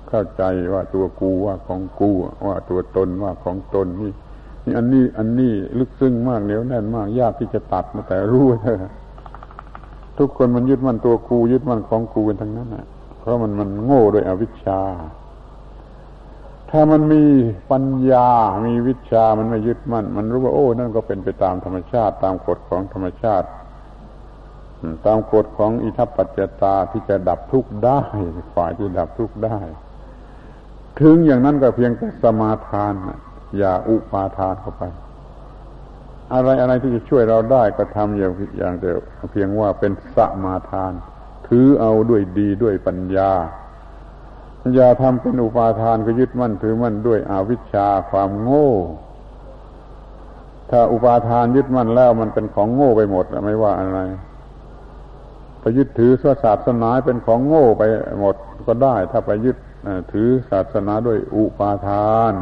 [SPEAKER 1] เข้าใจว่าตัวกูว่าของกูว่าตัวตนว่าของตนนี่ อันนี้อันนี้ลึกซึ้งมากเหนียวแน่นมาก ยากที่จะตัดมาแต่รู้เถอะทุกคนมันยึดมั่นตัวกูยึดมั่นของกูกันทั้งนั้นแหะเพราะมันมันโง่โดยอวิชชา ถ้ามันมีปัญญา มีวิชา มันไม่ยึดมั่น มันรู้ว่าโอ้นั่นก็เป็นไปตามธรรมชาติ ตามกฎของธรรมชาติ ตามกฎของอิทัปปัจจตาที่จะดับทุกข์ได้ ฝ่ายที่ดับทุกข์ได้ ถึงอย่างนั้นก็เพียงแต่สมาทาน อย่าอุปาทานเข้าไป อะไรอะไรที่จะช่วยเราได้ก็ทำอย่างอย่างแต่เพียงว่าเป็นสมาทาน ถือเอาด้วยดีด้วยปัญญา อย่าทำเป็นอุปาทานก็ยึดมั่นถือมั่นด้วยอวิชชาความโง่ ถ้าอุปาทานยึดมั่นแล้วมันเป็นของโง่ไปหมดไม่ว่าอะไรไปยึดถือศาสนาเป็นของโง่ไปหมดก็ได้ ถ้าไปยึดถือศาสนาด้วยอุปาทาน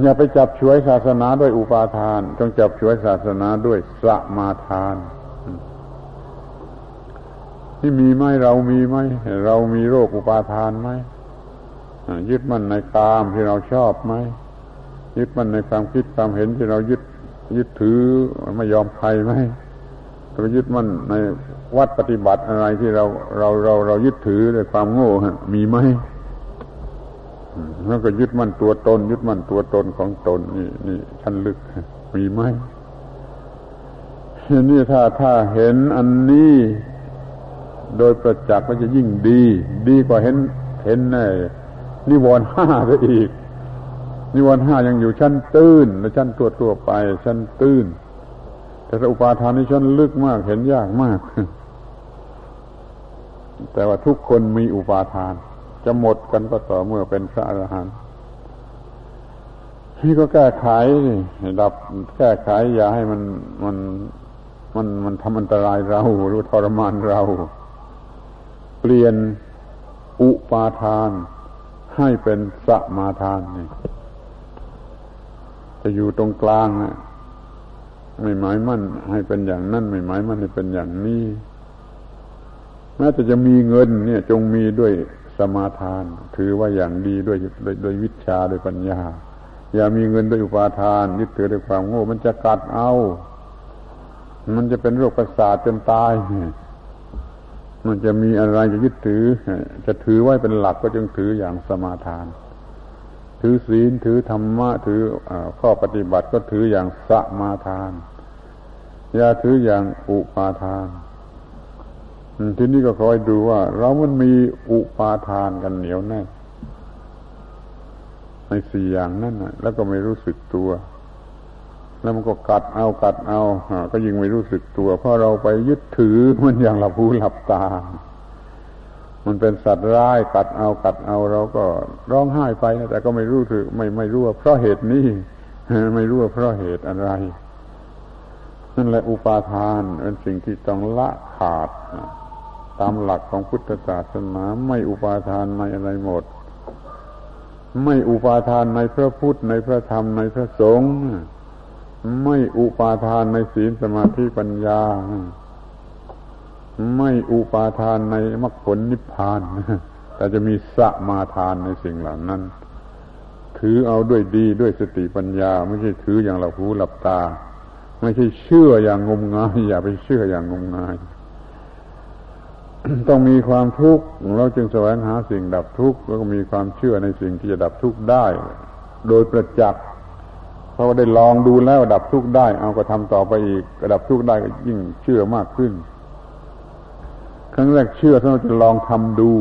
[SPEAKER 1] อย่าไปจับช่วยศาสนาด้วยอุปาทาน จงจับช่วยศาสนาด้วยสมาทาน ที่มีไหมเรามีไหมเรามีโรคอุปาทานไหมยึดมั่นในกามที่เราชอบไหมยึดมั่นในความคิดความเห็นที่เรายึดยึดถือไม่ยอมใครไหมเรายึดมั่นในวัดปฏิบัติอะไรที่เราเราเราเรายึดถือด้วยความโง่มีไหม แล้วก็ยึดมั่นตัวตน ยึดมั่นตัวตนของตน นี่นี่ชั้นลึกมีไหมนี่ถ้าถ้าเห็นอันนี้ โดยประจักษ์ก็จะยิ่งดี ดีกว่าเห็นเห็นในนิวรณ์ห้าไปอีก นิวรณ์ห้ายังอยู่ชั้นตื้นและชั้นตัวตัวไป ชั้นตื้น แต่อุปาทานนี่ชั้นลึกมากเห็นยากมาก แต่ว่าทุกคนมีอุปาทาน จะหมดกันก็ต่อเมื่อเป็นพระอรหันต์นี่ก็แก้ไขดับแก้ไขอย่าให้มันมันมันมันทำอันตรายเราหรือทรมานเรา เปลี่ยนอุปาทาน ให้เป็นสมาทานนี่จะอยู่ตรงกลางนะไม่หมายมั่น ให้เป็นอย่างนั้นไม่หมายมั่นให้เป็นอย่างนี้แม้แต่จะมีเงิน เนี่ย จงมีด้วย สมาทาน ถือว่าอย่างดีด้วยโดยวิชาด้วยปัญญา อย่ามีเงินด้วยอุปาทานยึดถือด้วยความโง่ มันจะกัดเอา มันจะเป็นโรคประสาทจนตาย มันจะมีอะไรจะยึดถือ จะถือไว้เป็นหลักก็จึงถืออย่างสมาทาน ถือศีลถือธรรมะถืออข้อปฏิบัติก็ถืออย่างสมาทาน อย่าถืออย่างอุปาทาน ทีนี้ก็คอยดูว่า เรามันมีอุปาทานกันเหนียวแน่ในสี่อย่างนั่นนะแล้วก็ไม่รู้สึกตัว แล้วมันก็กัดเอากัดเอาก็ยิ่งไม่รู้สึกตัว เพราะเราไปยึดถือมันอย่างหลับหูหลับตา มันเป็นสัตว์ร้ายกัดเอากัดเอาเราก็ร้องไห้ไปนะแต่ก็ไม่รู้ถือไม่ไม่รู้ว่าเพราะเหตุนี้ไม่รู้ว่าเพราะเหตุอะไรนั่นแหละอุปาทานเป็นสิ่งที่ต้องละขาด ตามหลักของพุทธศาสนาไม่อุปาทานในอะไรหมด ไม่อุปาทานในพระพุทธในพระธรรมในพระสงฆ์ไม่อุปาทานในศีลสมาธิปัญญา ไม่อุปาทานในมรรคผลนิพพาน แต่จะมีสมาทานในสิ่งเหล่านั้น ถือเอาด้วยดีด้วยสติปัญญา ไม่ใช่ถืออย่างหลับหูหลับตา ไม่ใช่เชื่ออย่างงมงาย อย่าไปเชื่ออย่างงมงาย ต้องมีความทุกข์เราจึงแสวงหาสิ่งดับทุกข์แล้วก็มีความเชื่อในสิ่งที่จะดับทุกข์ได้ โดยประจักษ์เพราะว่าได้ลองดูแล้วดับทุกข์ได้ เอาก็ทำต่อไปอีกระดับทุกข์ได้ก็ยิ่งเชื่อมากขึ้น ครั้งแรกเชื่อถ้าเราจะลองทำดู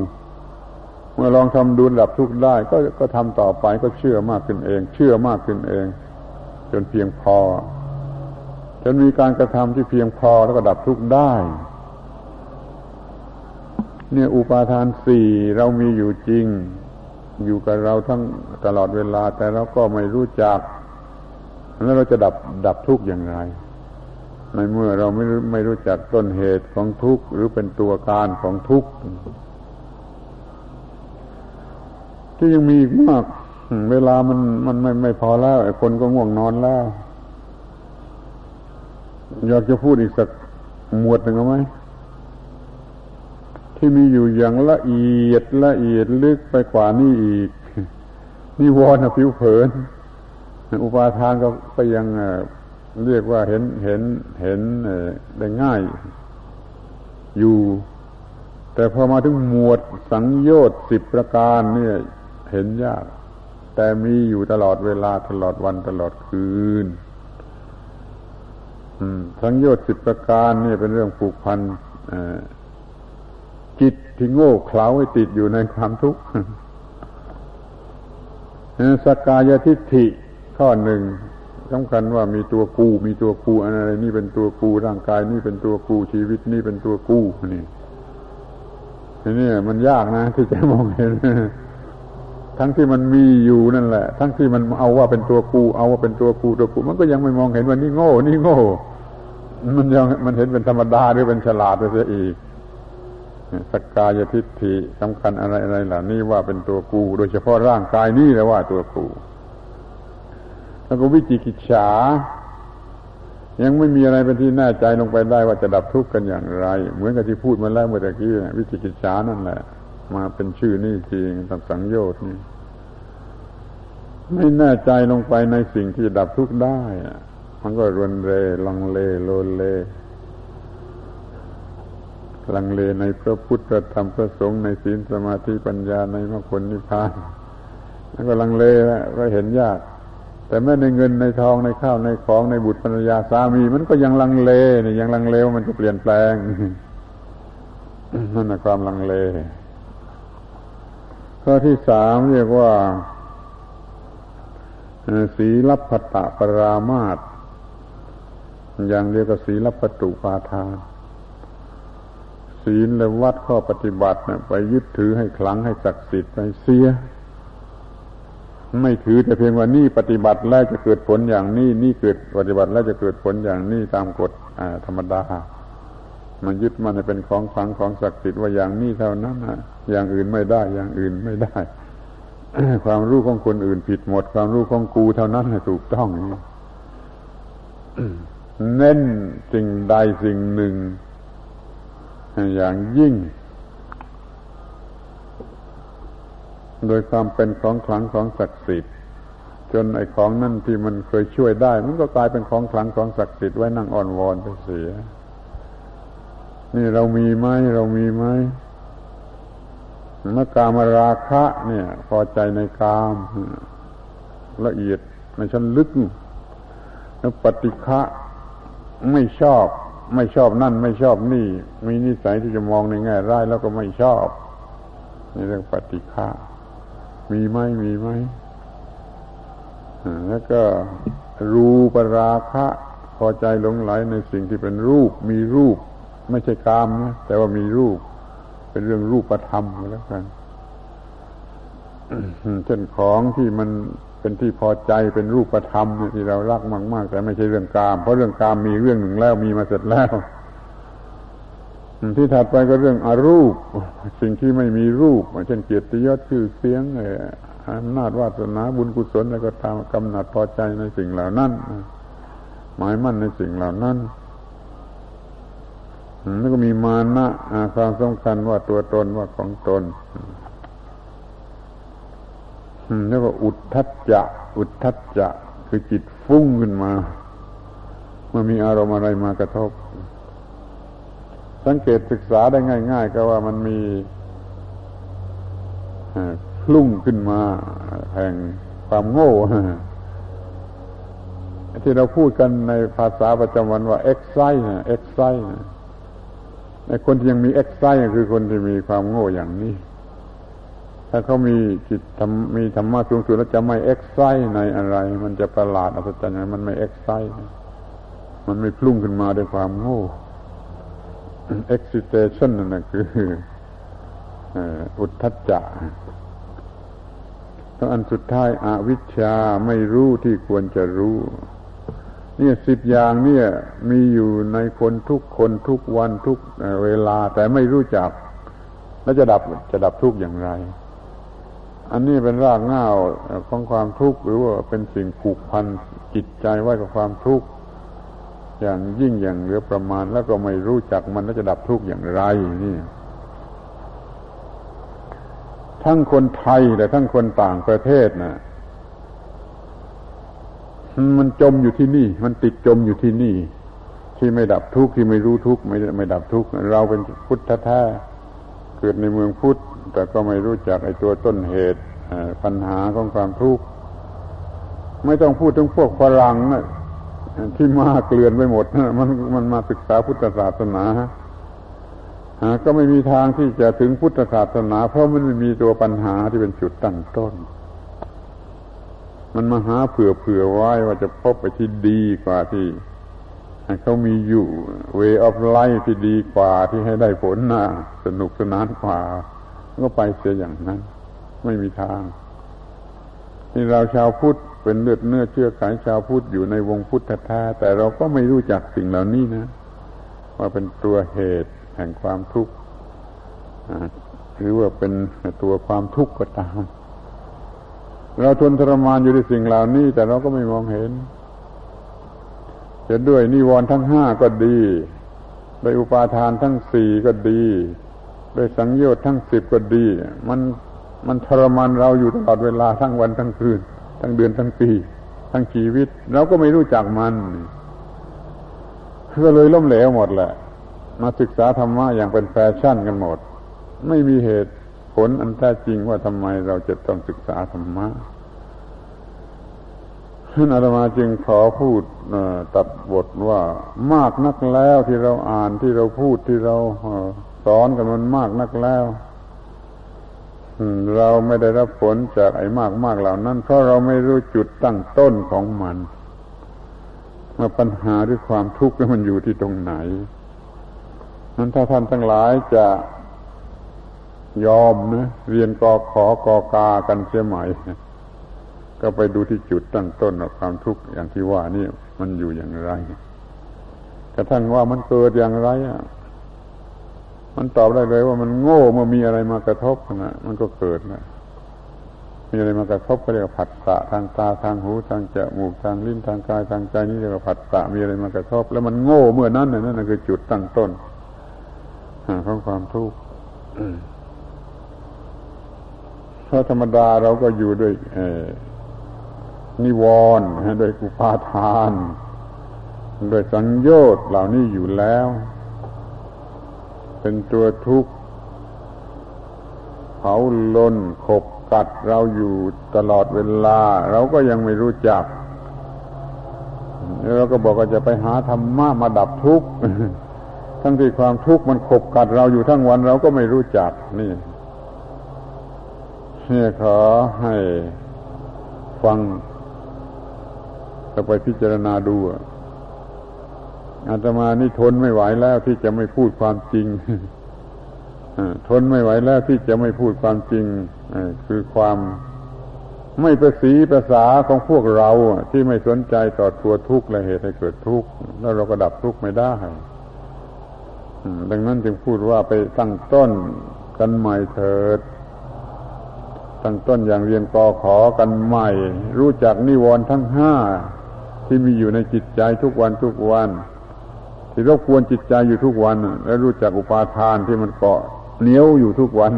[SPEAKER 1] เมื่อลองทำดูดับทุกข์ได้ ก็ก็ทำต่อไปก็เชื่อมากขึ้นเอง เชื่อมากขึ้นเอง จนเพียงพอจนมีการกระทำที่เพียงพอแล้วก็ดับทุกข์ได้ เนี่ยอุปาทานสี่เรามีอยู่จริง อยู่กับเราทั้งตลอดเวลา แต่เราก็ไม่รู้จัก แล้วเราจะดับดับทุกข์อย่างไร ในเมื่อเราไม่ไม่รู้จักต้นเหตุของทุกข์หรือเป็นตัวการของทุกข์ที่ยังมีอีกมาก เวลามันมันไม่ไม่พอแล้วคนก็ง่วงนอนแล้ว อยากจะพูดอีกสักหมวดหนึ่งเอาไหม ที่มีอยู่อย่างละเอียดละเอียดลึกไปกว่านี้อีกนิวรณ์ผิวเผิน อุปาทานก็ก็ยังเรียกว่าเห็นเห็นเห็นได้ง่าย อยู่ แต่พอมาถึงหมวดสังโยชน์สิบประการเนี่ยเห็นยาก แต่มีอยู่ตลอดเวลาตลอดวันตลอดคืนสังโยชน์สิบประการนี่เป็นเรื่องผูกพัน จิตที่โง่เขลาให้ติดอยู่ในความทุกข์สกายทิฏฐิข้อหนึ่งสำคัญว่ามีตัวกู มีตัวกูอะไรนี่เป็นตัวกูร่างกายนี่เป็นตัวกูชีวิตนี่เป็นตัวกูนี่นี่มันยากนะที่จะมองเห็นทั้งที่มันมีอยู่นั่นแหละ ทั้งที่มันเอาว่าเป็นตัวกู เอาว่าเป็นตัวกูตัวกู มันก็ยังไม่มองเห็นว่านี่โง่ นี่โง่ มันยังมันเห็นเป็นธรรมดาหรือเป็นฉลาดไปเสียอีก สกกายทิฏฐิสำคัญอะไรอะไรเหล่านี้ว่าเป็นตัวกู โดยเฉพาะร่างกายนี่แหละว่าตัวกู แล้วก็วิจิกิจฉา ยังไม่มีอะไรเป็นที่แน่ใจลงไปได้ว่าจะดับทุกข์กันอย่างไร เหมือนกับที่พูดมาแล้วเมื่อกี้วิจิกิจฉานั่นแหละ มาเป็นชื่อนี่จริงตับสังโยชน์นี่ไม่แน่ใจลงไปในสิ่งที่ดับทุกข์ได้ มันก็รวนเรลังเลโลเล ลังเลในพระพุทธธรรมพระสงฆ์ในศีลสมาธิปัญญาในมรรคผลนิพพานแล้วก็ลังเลแล้วก็เห็นยาก แต่แม้ในเงินในทองในข้าวในของในบุตรภรรยาสามี มันก็ยังลังเลนี่ยังลังเลว่ามันจะเปลี่ยนแปลงนั่นแหะความลังเล ข้อที่สามเรียกว่าสีลับพตะปรามาตอย่างเรียกว่าสีลับปตุปาทาน ศีลและวัดข้อปฏิบัตินะไปยึดถือให้คลังให้ศักดิ์สิทธิ์ไปเสีย ไม่ถือแต่เพียงว่านี่ปฏิบัติแล้วจะเกิดผลอย่างนี้นี่เกิดปฏิบัติแล้วจะเกิดผลอย่างนี้ตามกฎธรรมดา มันยึดมันเป็นของขลังของศักดิ์สิทธิ์ว่าอย่างนี้เท่านั้นนะอย่างอื่นไม่ได้ อย่างอื่นไม่ได้ ความรู้ของคนอื่นผิดหมด ความรู้ของกูเท่านั้นถูกต้องเน้นสิ่งใดสิ่งหนึ่ง อย่างยิ่ง โดยความเป็นของขลังของศักดิ์สิทธิ์จนไอ้ของนั่นที่มันเคยช่วยได้ มันก็กลายเป็นของขลังของศักดิ์สิทธิ์ไว้นั่งอ่อนวอนไปเสีย นี่เรามีไหมเรามีไหมเมื่อกามราคะ เนี่ย พอใจในกามละเอียดในชั้นลึกแล้วปฏิฆะไม่ชอบ ไม่ชอบนั่นไม่ชอบนี่ มีนิสัยที่จะมองในแง่ร้ายแล้วก็ไม่ชอบนี่เรื่องปฏิฆะมีไหมมีไหมแล้วก็รูปราคะ พอใจหลงไหลในสิ่งที่เป็นรูป มีรูป ไม่ใช่กามนะแต่ว่ามีรูป เป็นเรื่องรูปธรรมแล้วกันเช่นของที่มัน เป็นที่พอใจเป็นรูปธรรมที่เรารักมาก ๆ แต่ไม่ใช่เรื่องกาม เพราะเรื่องกามมีเรื่องหนึ่งแล้วมีมาเสร็จแล้ว ที่ถัดไปก็เรื่องอรูป สิ่งที่ไม่มีรูป เช่นเกียรติยศชื่อเสียงอำนาจวาสนาบุญกุศลอะไรก็ตามกำหนัดพอใจในสิ่งเหล่านั้นหมายมั่นในสิ่งเหล่านั้นแล้วก็มีมานะความสำคัญว่าตัวตนว่าของตน เรียกว่าอุทธัจจะ อุทธัจจะคือจิตฟุ้งขึ้นมาเมื่อมีอารมณ์อะไรมากระทบ สังเกตศึกษาได้ง่าย ๆ ก็ว่ามันมีคลุ่งขึ้นมา แห่งความโง่ที่เราพูดกันในภาษาประจำวันว่าเอ็กไซเอ็กไซในคนที่ยังมีเอ็กไซคือคนที่มีความโง่อย่างนี้ ถ้าเขามีจิตมีธรรมะสูงสุดแล้วจะไม่เอ็กไซในอะไร มันจะประหลาดอัศจรรย์มันไม่เอ็กไซมันไม่พุ่งขึ้นมาด้วยความโง่ excitation นั่นแหะคืออุทธัจจะแล้วอันสุดท้ายอวิชชาไม่รู้ที่ควรจะรู้ เนี่ยสิบอย่างเนี่ยมีอยู่ในคนทุกคนทุกวันทุกเวลา แต่ไม่รู้จัก แล้วจะดับจะดับทุกอย่างไร อันนี้เป็นรากง่าวของความทุกข์หรือว่าเป็นสิ่งผูกพันจิตใจไว้กับความทุกข์อย่างยิ่งอย่างเหลือประมาณ แล้วก็ไม่รู้จักมันแล้วจะดับทุกข์อย่างไรนี่ ทั้งคนไทยและทั้งคนต่างประเทศนะมันจมอยู่ที่นี่ มันติดจมอยู่ที่นี่ ที่ไม่ดับทุกข์ที่ไม่รู้ทุกข์ไม่ไม่ดับทุกข์เราเป็นพุทธแท้ เกิดในเมืองพุทธแต่ก็ไม่รู้จักไอ้ตัวต้นเหตุปัญหาของความทุกข์ไม่ต้องพูดถึงพวกฝรั่งที่มาเกลื่อนไปหมดมันมันมาศึกษาพุทธศาสนาก็ไม่มีทางที่จะถึงพุทธศาสนา เพราะมันไม่มีตัวปัญหาที่เป็นจุดตั้งต้น มันมาหาเผื่อเผื่อไว้ว่าจะพบไปที่ดีกว่าที่ เขามีอยู่ way of life ที่ดีกว่าที่ให้ได้ผลนะสนุกสนานกว่า ก็ไปเสียอย่างนั้น ไม่มีทาง นี่เราชาวพุทธเป็นเลือดเนื้อเชื่อขายชาวพุทธอยู่ในวงพุทธท้แต่เราก็ไม่รู้จักสิ่งเหล่านี้นะ ว่าเป็นตัวเหตุแห่งความทุกข์หรือว่าเป็นตัวความทุกข์ก็ตาม เราทนทรมานอยู่ในสิ่งเหล่านี้ แต่เราก็ไม่มองเห็น จะด้วยนิวรณ์ทั้งห้าก็ดีด้วยอุปาทานทั้งสี่ก็ดีด้วยสังโยชน์ทั้งสิบก็ดี มันมันทรมานเราอยู่ตลอดเวลาทั้งวันทั้งคืน ทั้งเดือนทั้งปี ทั้งชีวิต เราก็ไม่รู้จักมันก็เลยล้มเหลวหมดแหละ มาศึกษาธรรมะอย่างเป็นแฟชั่นกันหมด ไม่มีเหตุผลอันแท้จริงว่าทำไมเราจะต้องศึกษาธรรมะ ท่านอาตมาจึงขอพูดตัดบทว่ามากนักแล้วที่เราอ่านที่เราพูดที่เราสอนกันมันมากนักแล้วเราไม่ได้รับผลจากไอ้มากมากเหล่านั้น เพราะเราไม่รู้จุดตั้งต้นของมันว่าปัญหาหรือความทุกข์มันอยู่ที่ตรงไหนนั้นถ้าท่านทั้งหลายจะยอมนะเรียนกอขอกอกากันเสียใหม่ ก็ไปดูที่จุดตั้งต้นของความทุกข์อย่างที่ว่านี่มันอยู่อย่างไรกระทั่งว่ามันเกิดอย่างไรอะมันตอบได้เลยว่ามันโง่เมื่อมีอะไรมากระทบนะมันก็เกิดนะมีอะไรมากระทบก็เรียกว่าผัสสะทางตาทางหูทางจมูกทางลิ้นทางกายทางใจนี่เรียกว่าผัสสะมีอะไรมากระทบ แล้วมันโง่เมื่อนั้นนั่นคือจุดตั้งต้นของความทุกข์เพราะธรรมดาเราก็อยู่ด้วย นิวรณ์ด้วยกุปาทานโดยสังโยชน์เหล่านี้อยู่แล้ว เป็นตัวทุกข์เผาลนขบกัดเราอยู่ตลอดเวลา เราก็ยังไม่รู้จักเราก็บอกว่าจะไปหาธรรมะมาดับทุกข์ทั้งที่ความทุกข์มันขบกัดเราอยู่ทั้งวันเราก็ไม่รู้จักนี่เนี่ยขอให้ฟัง จะไปพิจารณาดูอาตมานี่ทนไม่ไหวแล้วที่จะไม่พูดความจริงทนไม่ไหวแล้วที่จะไม่พูดความจริงคือความไม่ประสีภาษาของพวกเราที่ไม่สนใจต่อตัวทุกข์และเหตุให้เกิดทุกข์แล้วเราก็ดับทุกข์ไม่ได้ดังนั้นจึงพูดว่าไปตั้งต้นกันใหม่เถิด ตั้งต้นอย่างเรียนกอขอกันใหม่ รู้จักนิวรณ์ทั้งห้า ที่มีอยู่ในจิตใจทุกวันทุกวัน ที่รบกวนจิตใจอยู่ทุกวัน และรู้จักอุปาทานที่มันเกาะเหนียวอยู่ทุกวัน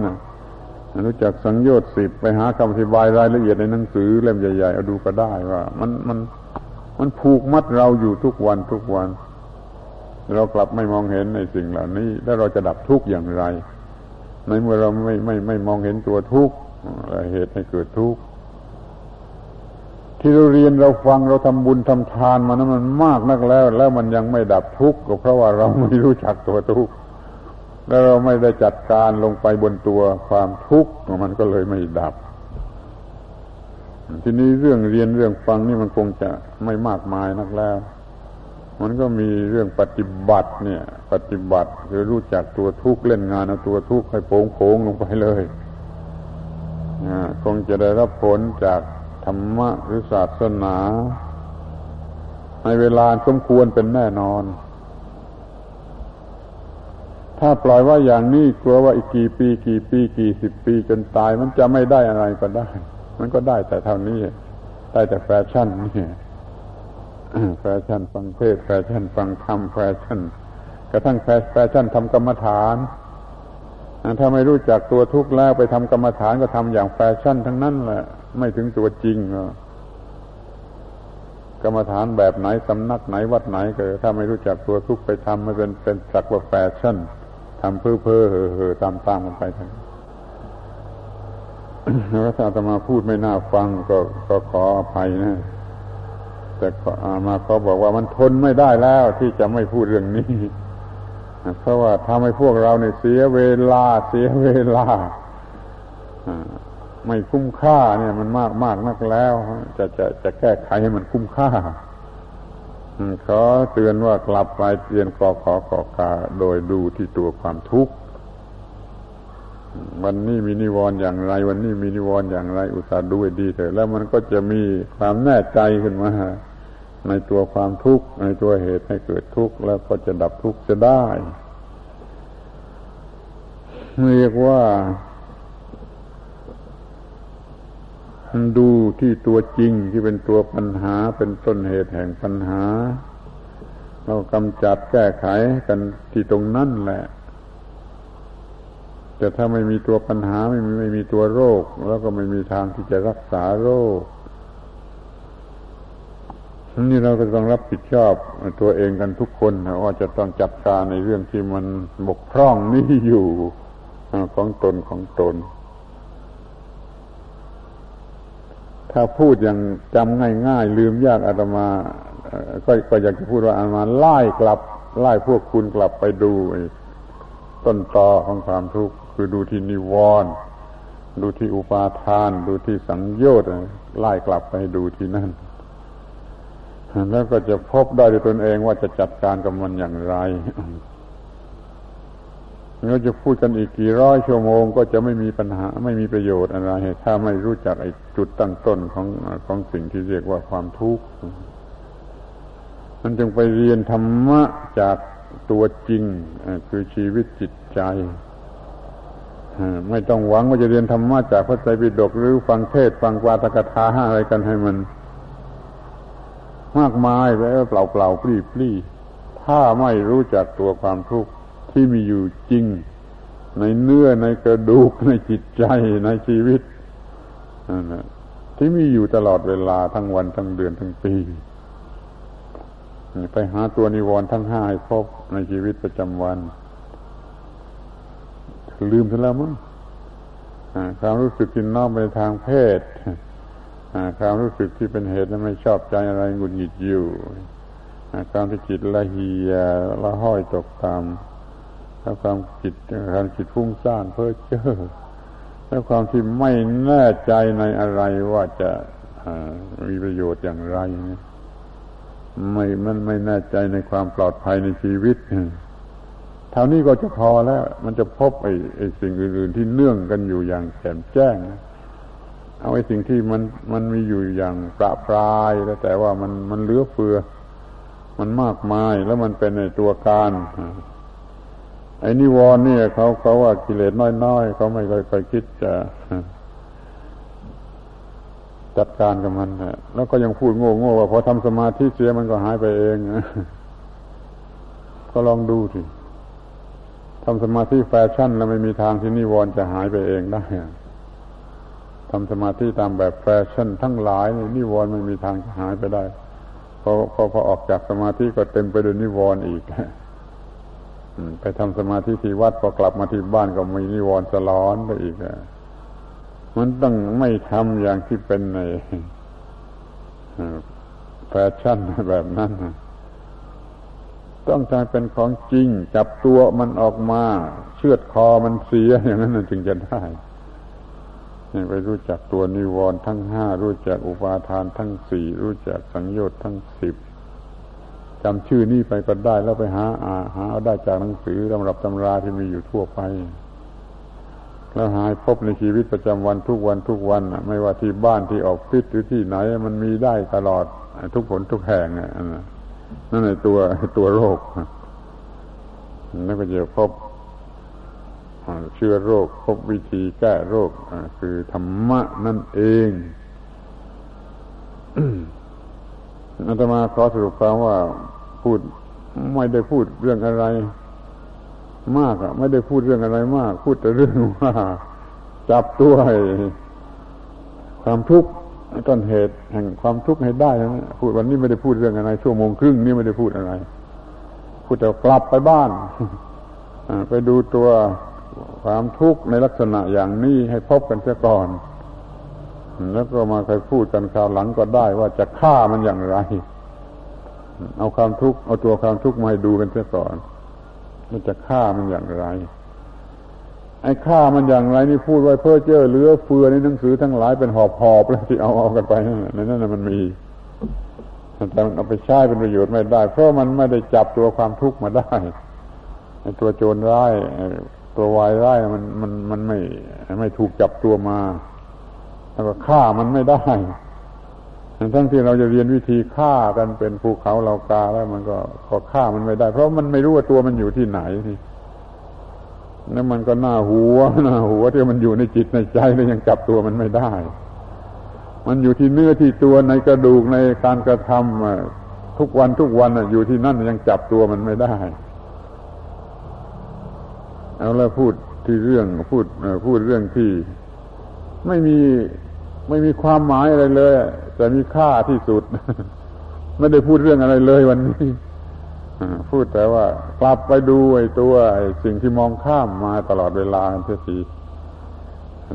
[SPEAKER 1] รู้จักสังโยชน์สิบไปหาคำอธิบายรายละเอียดในหนังสือเล่มใหญ่ๆเอาดูก็ได้ว่า มันมันมันผูกมัดเราอยู่ทุกวันทุกวัน เรากลับไม่มองเห็นในสิ่งเหล่านี้ แล้วเราจะดับทุกข์อย่างไร ในเมื่อเราไม่ไม่ไม่มองเห็นตัวทุกข์เหตุให้เกิดทุกข์ ที่เราเรียนเราฟังเราทำบุญทำทานมานั้นมันมากนักแล้ว แล้วมันยังไม่ดับทุกข์ก็เพราะว่าเราไม่รู้จักตัวทุกข์แล้วเราไม่ได้จัดการลงไปบนตัวความทุกข์มันก็เลยไม่ดับ ทีนี้เรื่องเรียนเรื่องฟังนี่มันคงจะไม่มากมายนักแล้ว มันก็มีเรื่องปฏิบัติเนี่ย ปฏิบัติคือรู้จักตัวทุกข์เล่นงานเอาตัวทุกข์ให้โผงโผงลงไปเลยคงจะได้รับผลจาก ธรรมะหรือศาสนา ในเวลาสมควรเป็นแน่นอน ถ้าปล่อยว่าอย่างนี้กลัวว่าอีกกี่ปี กี่ปี กี่สิบปีจนตาย มันจะไม่ได้อะไรก็ได้ มันก็ได้แต่เท่านี้ ได้แต่แฟชั่นนี่แฟชั่นฟังเทศน์แฟชั่นฟังธรรมแฟชั่นกระทั่งแฟชั่นทำกรรมฐานถ้าไม่รู้จักตัวทุกข์แล้วไปทำกรรมฐานก็ทำอย่างแฟชั่นทั้งนั้นแหละ ไม่ถึงตัวจริงกรรมฐานแบบไหนสำนักไหนวัดไหนก็ ถ้าไม่รู้จักตัวทุกข์ไปทำมันเป็นเป็นสักว่าแฟชั่นทำเพ้อเพ้อเห่อเห่อตามตามกันไปทั้งแล้วถ้าจะมาพูดไม่น่าฟังก็ก็ขออภัยนะ แต่มาเขาบอกว่ามันทนไม่ได้แล้วที่จะไม่พูดเรื่องนี้เพราะว่าทำให้พวกเราเนี่ยเสียเวลาเสียเวลา ไม่คุ้มค่าเนี่ยมันมากมากนักแล้ว จะจะจะแก้ไขให้มันคุ้มค่าขอเตือนว่ากลับไปเตือนกอขอกอกาโดยดูที่ตัวความทุกข์วันนี้มีนิวรณ์อย่างไร วันนี้มีนิวรณ์อย่างไร อุตส่าห์ดูให้ดีเถอะแล้วมันก็จะมีความแน่ใจขึ้นมาในตัวความทุกข์ในตัวเหตุให้เกิดทุกข์แล้วก็จะดับทุกข์จะได้เรียกว่า ดูที่ตัวจริงที่เป็นตัวปัญหาเป็นต้นเหตุแห่งปัญหา เรากำจัดแก้ไขกันที่ตรงนั้นแหละ แต่ถ้าไม่มีตัวปัญหาไม่มีไม่มีตัวโรค แล้วก็ไม่มีทางที่จะรักษาโรคนี่เราก็ต้องรับผิดชอบตัวเองกันทุกคนนะว่าจะต้องจัดการในเรื่องที่มันบกพร่องนี้อยู่ของตนของตน ถ้าพูดอย่างจำง่ายๆลืมยากอาตมาก็ก็อยากจะพูดว่าอาตมาไล่กลับไล่พวกคุณกลับไปดูต้นตอของความทุกข์คือดูที่นิวรณ์ดูที่อุปาทาน ดูที่สังโยชน์ไล่กลับไปดูที่นั่นแล้วก็จะพบได้ด้วยตนเองว่าจะจัดการกับมันอย่างไร เราจะพูดกันอีกกี่ร้อยชั่วโมงก็จะไม่มีปัญหาไม่มีประโยชน์อะไร ถ้าไม่รู้จักไอ้จุดตั้งต้นของของสิ่งที่เรียกว่าความทุกข์มันจึงไปเรียนธรรมะจากตัวจริงคือชีวิตจิตใจไม่ต้องหวังว่าจะเรียนธรรมะจากพระไตรปิฎกหรือฟังเทศฟังวาตกถาอะไรกันให้มัน มากมายไปเปล่าเปล่าปลีปลีถ้าไม่รู้จักตัวความทุกข์ ที่มีอยู่จริง ในเนื้อในกระดูกในจิตใจในชีวิตที่มีอยู่ตลอดเวลาทั้งวันทั้งเดือนทั้งปีไปหาตัวนิวรณ์ทั้งห้าให้พบในชีวิตประจำวัน ลืมไปแล้วมั้งความรู้สึกกินน้อมไปทางเพศความรู้สึกที่เป็นเหตุและไม่ชอบใจอะไรหงุดหงิดอยู่ความที่จิตละเหียละห้อยตกตาม แล้วความจิตความจิตฟุ้งซ่านเพ้อเจ้อแล้วความที่ไม่แน่ใจในอะไรว่าจะมีประโยชน์อย่างไรไม่มันไม่แน่ใจในความปลอดภัยในชีวิตเท่านี้ก็จะพอแล้ว มันจะพบไอ้ไอ้สิ่งอื่นๆที่เนื่องกันอยู่อย่างแจ่มแจ้งเอาไอ้สิ่งที่มันมันมีอยู่อย่างประปรายแล้วแต่ว่ามันมันเลือเฟือ มันมากมายแล้วมันเป็นในตัวการ ไอ้นิวรณ์เนี่ยเขาเขาว่ากิเลสน้อยๆเขาไม่เคยไปคิดจะจัดการกับมันแล้วก็ยังพูดโง่ๆว่าพอทำสมาธิเสียมันก็หายไปเอง ก็ลองดูสิทำสมาธิแฟชั่น แล้วไม่มีทางที่นิวรณ์จะหายไปเองได้ทำสมาธิตามแบบแฟชั่น ทั้งหลายนิวรณ์ไม่มีทางจะหายไปได้พอพอพอออกจากสมาธิก็เต็มไปด้วยนิวรณ์อีก ไปทำสมาธิที่วัดพอกลับมาที่บ้านก็มีนิวรณ์สลอนไปอีกมันต้องไม่ทำอย่างที่เป็นในแฟชั่นแบบนั้นต้องใจเป็นของจริง จับตัวมันออกมา เชือดคอมันเสียอย่างนั้นจึงจะได้ไปรู้จักตัวนิวรณ์ทั้งห้ารู้จักอุปาทานทั้งสี่รู้จักสังโยชน์ทั้งสิบ จำชื่อนี้ไปก็ได้แล้วไปหาอาหาเอาได้จากหนังสือตำรับตำราที่มีอยู่ทั่วไป แล้วหายพบในชีวิตประจำวันทุกวันทุกวันไม่ว่าที่บ้านที่ออกฟิศหรือที่ไหน มันมีได้ตลอดทุกผลทุกแห่งนั่นในตัวตัวโรคนั่นก็จะพบเชื้อโรค พบวิธีแก้โรคคือธรรมะนั่นเอง อาตมาขอสรุปความว่าพูดไม่ได้พูดเรื่องอะไร มากอะไม่ได้พูดเรื่องอะไรมาก พูดแต่เรื่องว่าจับตัวความทุกข์ต้นเหตุแห่งความทุกข์ให้ได้นะพูดวันนี้ไม่ได้พูดเรื่องอะไร ชั่วโมงครึ่งนี้ไม่ได้พูดอะไร พูดแต่กลับไปบ้านไปดูตัวความทุกข์ในลักษณะอย่างนี้ให้พบกันเสียก่อน แล้วก็มาเคยพูดกันคราวหลังก็ได้ว่าจะฆ่ามันอย่างไร เอาความทุกข์เอาตัวความทุกข์มาให้ดูกันเสียก่อนว่าจะฆ่ามันอย่างไร ไอ้ฆ่ามันอย่างไรนี่พูดไว้เพื่อเจ้อเลือเฟือในหนังสือทั้งหลายเป็นหอบหอบแล้วที่เอาเอากันไปในนั้นมันมีแต่มันเอาไปใช้เป็นประโยชน์ไม่ได้ เพราะมันไม่ได้จับตัวความทุกข์มาได้ไอ้ตัวโจรร้ายตัววายร้ายมันมันมันไม่ไม่ถูกจับตัวมา แล้วก็ฆ่ามันไม่ได้ ทั้งที่เราจะเรียนวิธีฆ่ากันเป็นภูเขาเหล่ากาแล้วมันก็ขอฆ่ามันไม่ได้ เพราะมันไม่รู้ว่าตัวมันอยู่ที่ไหนนี่แล้วมันก็หน้าหัวหน้าหัวที่มันอยู่ในจิตในใจแล้วยังจับตัวมันไม่ได้ มันอยู่ที่เนื้อที่ตัวในกระดูกในการกระทำทุกวันทุกวันอยู่ที่นั่นยังจับตัวมันไม่ได้เอาแล้วพูดที่เรื่องพูดพูดเรื่องที่ ไม่มี ไม่มีความหมายอะไรเลย แต่มีค่าที่สุด ไม่ได้พูดเรื่องอะไรเลยวันนี้พูดแต่ว่า กลับไปดูไอ้ตัวไอ้สิ่งที่มองข้ามมาตลอดเวลาเพื่อที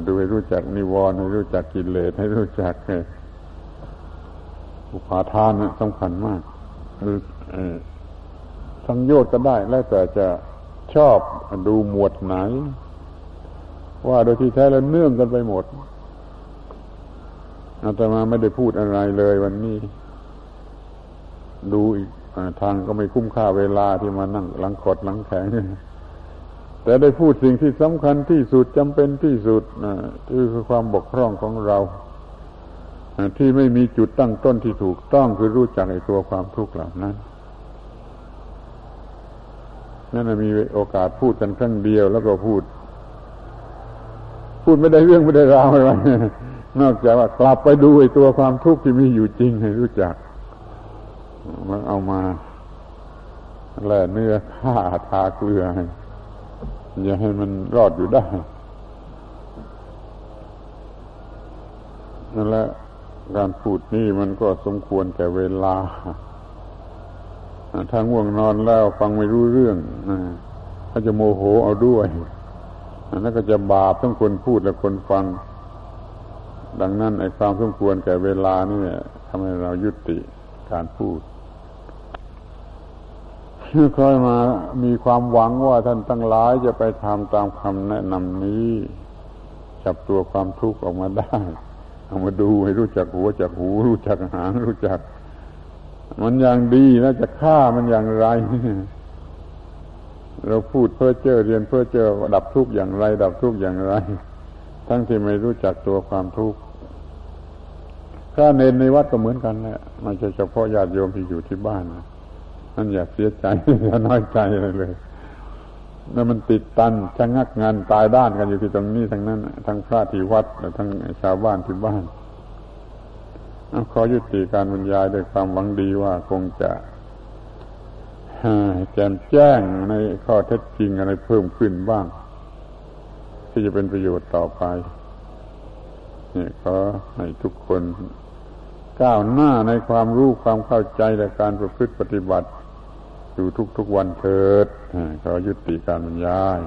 [SPEAKER 1] ดูให้รู้จักนิวรณ์ให้รู้จักกิเลสให้รู้จักอุปาทานสำคัญมากคือสังโยชน์ก็ได้ แล้วแต่จะชอบดูหมวดไหน ว่าโดยที่แท้แล้วเนื่องกันไปหมด อาตมาไม่ได้พูดอะไรเลยวันนี้ ดูอีกทางก็ไม่คุ้มค่าเวลาที่มานั่งหลังขดหลังแข็งแต่ได้พูดสิ่งที่สำคัญที่สุดจำเป็นที่สุดคือความบกพร่องของเราที่ไม่มีจุดตั้งต้นที่ถูกต้องคือรู้จักในตัวความทุกข์เหล่านั้นนั่นมีโอกาสพูดกันครั้งเดียวแล้วก็พูด พูดไม่ได้เรื่องไม่ได้ราวอะไร นอกจากว่ากลับไปดูไอ้ตัวความทุกข์ที่มีอยู่จริงให้รู้จักแล้วเอามาแล่เนื้อฆ่าทาเกลืออย่าให้มันรอดอยู่ได้นั่นแหละการพูดนี่มันก็สมควรแก่เวลา ถ้าง่วงนอนแล้วฟังไม่รู้เรื่องก็จะโมโหเอาด้วยนั่นก็จะบาปทั้งคนพูดและคนฟัง ดังนั้นไอ้ความสมควรแก่เวลานี่ทำให้เรายุติการพูดค่อยมามีความหวังว่าท่านทั้งหลายจะไปทำตามคำแนะนำนี้ จับตัวความทุกข์ออกมาได้เอามาดูให้รู้จักหัวจักหู รู้จักหางรู้จัก มันอย่างดีแล้วจะฆ่ามันอย่างไร เราพูดเพื่อเจอเรียนเพื่อเจอดับทุกข์อย่างไร ดับทุกข์อย่างไร ทั้งที่ไม่รู้จักตัวความทุกข์ถ้าเนนในวัดก็เหมือนกันแหละไม่ใช่เฉพาะญาติโยมที่อยู่ที่บ้านนะนั่นอย่าเสียใจอย่าน้อยใจเลยเลยแล้วมันติดตันชะงักงานตายด้านกันอยู่ที่ตรงนี้ทั้งนั้น ทั้งพระที่วัดและทั้งชาวบ้านที่บ้านขอยุติการบรรยายด้วยความหวังดีว่าคงจะแจมแจ้งในข้อเท็จจริงอะไรเพิ่มขึ้นบ้าง ที่จะเป็นประโยชน์ต่อไปนี่ขอให้ทุกคนก้าวหน้าในความรู้ความเข้าใจและการประพฤติปฏิบัติ อยู่ทุกๆวันเถิดขอยุติการบรรยาย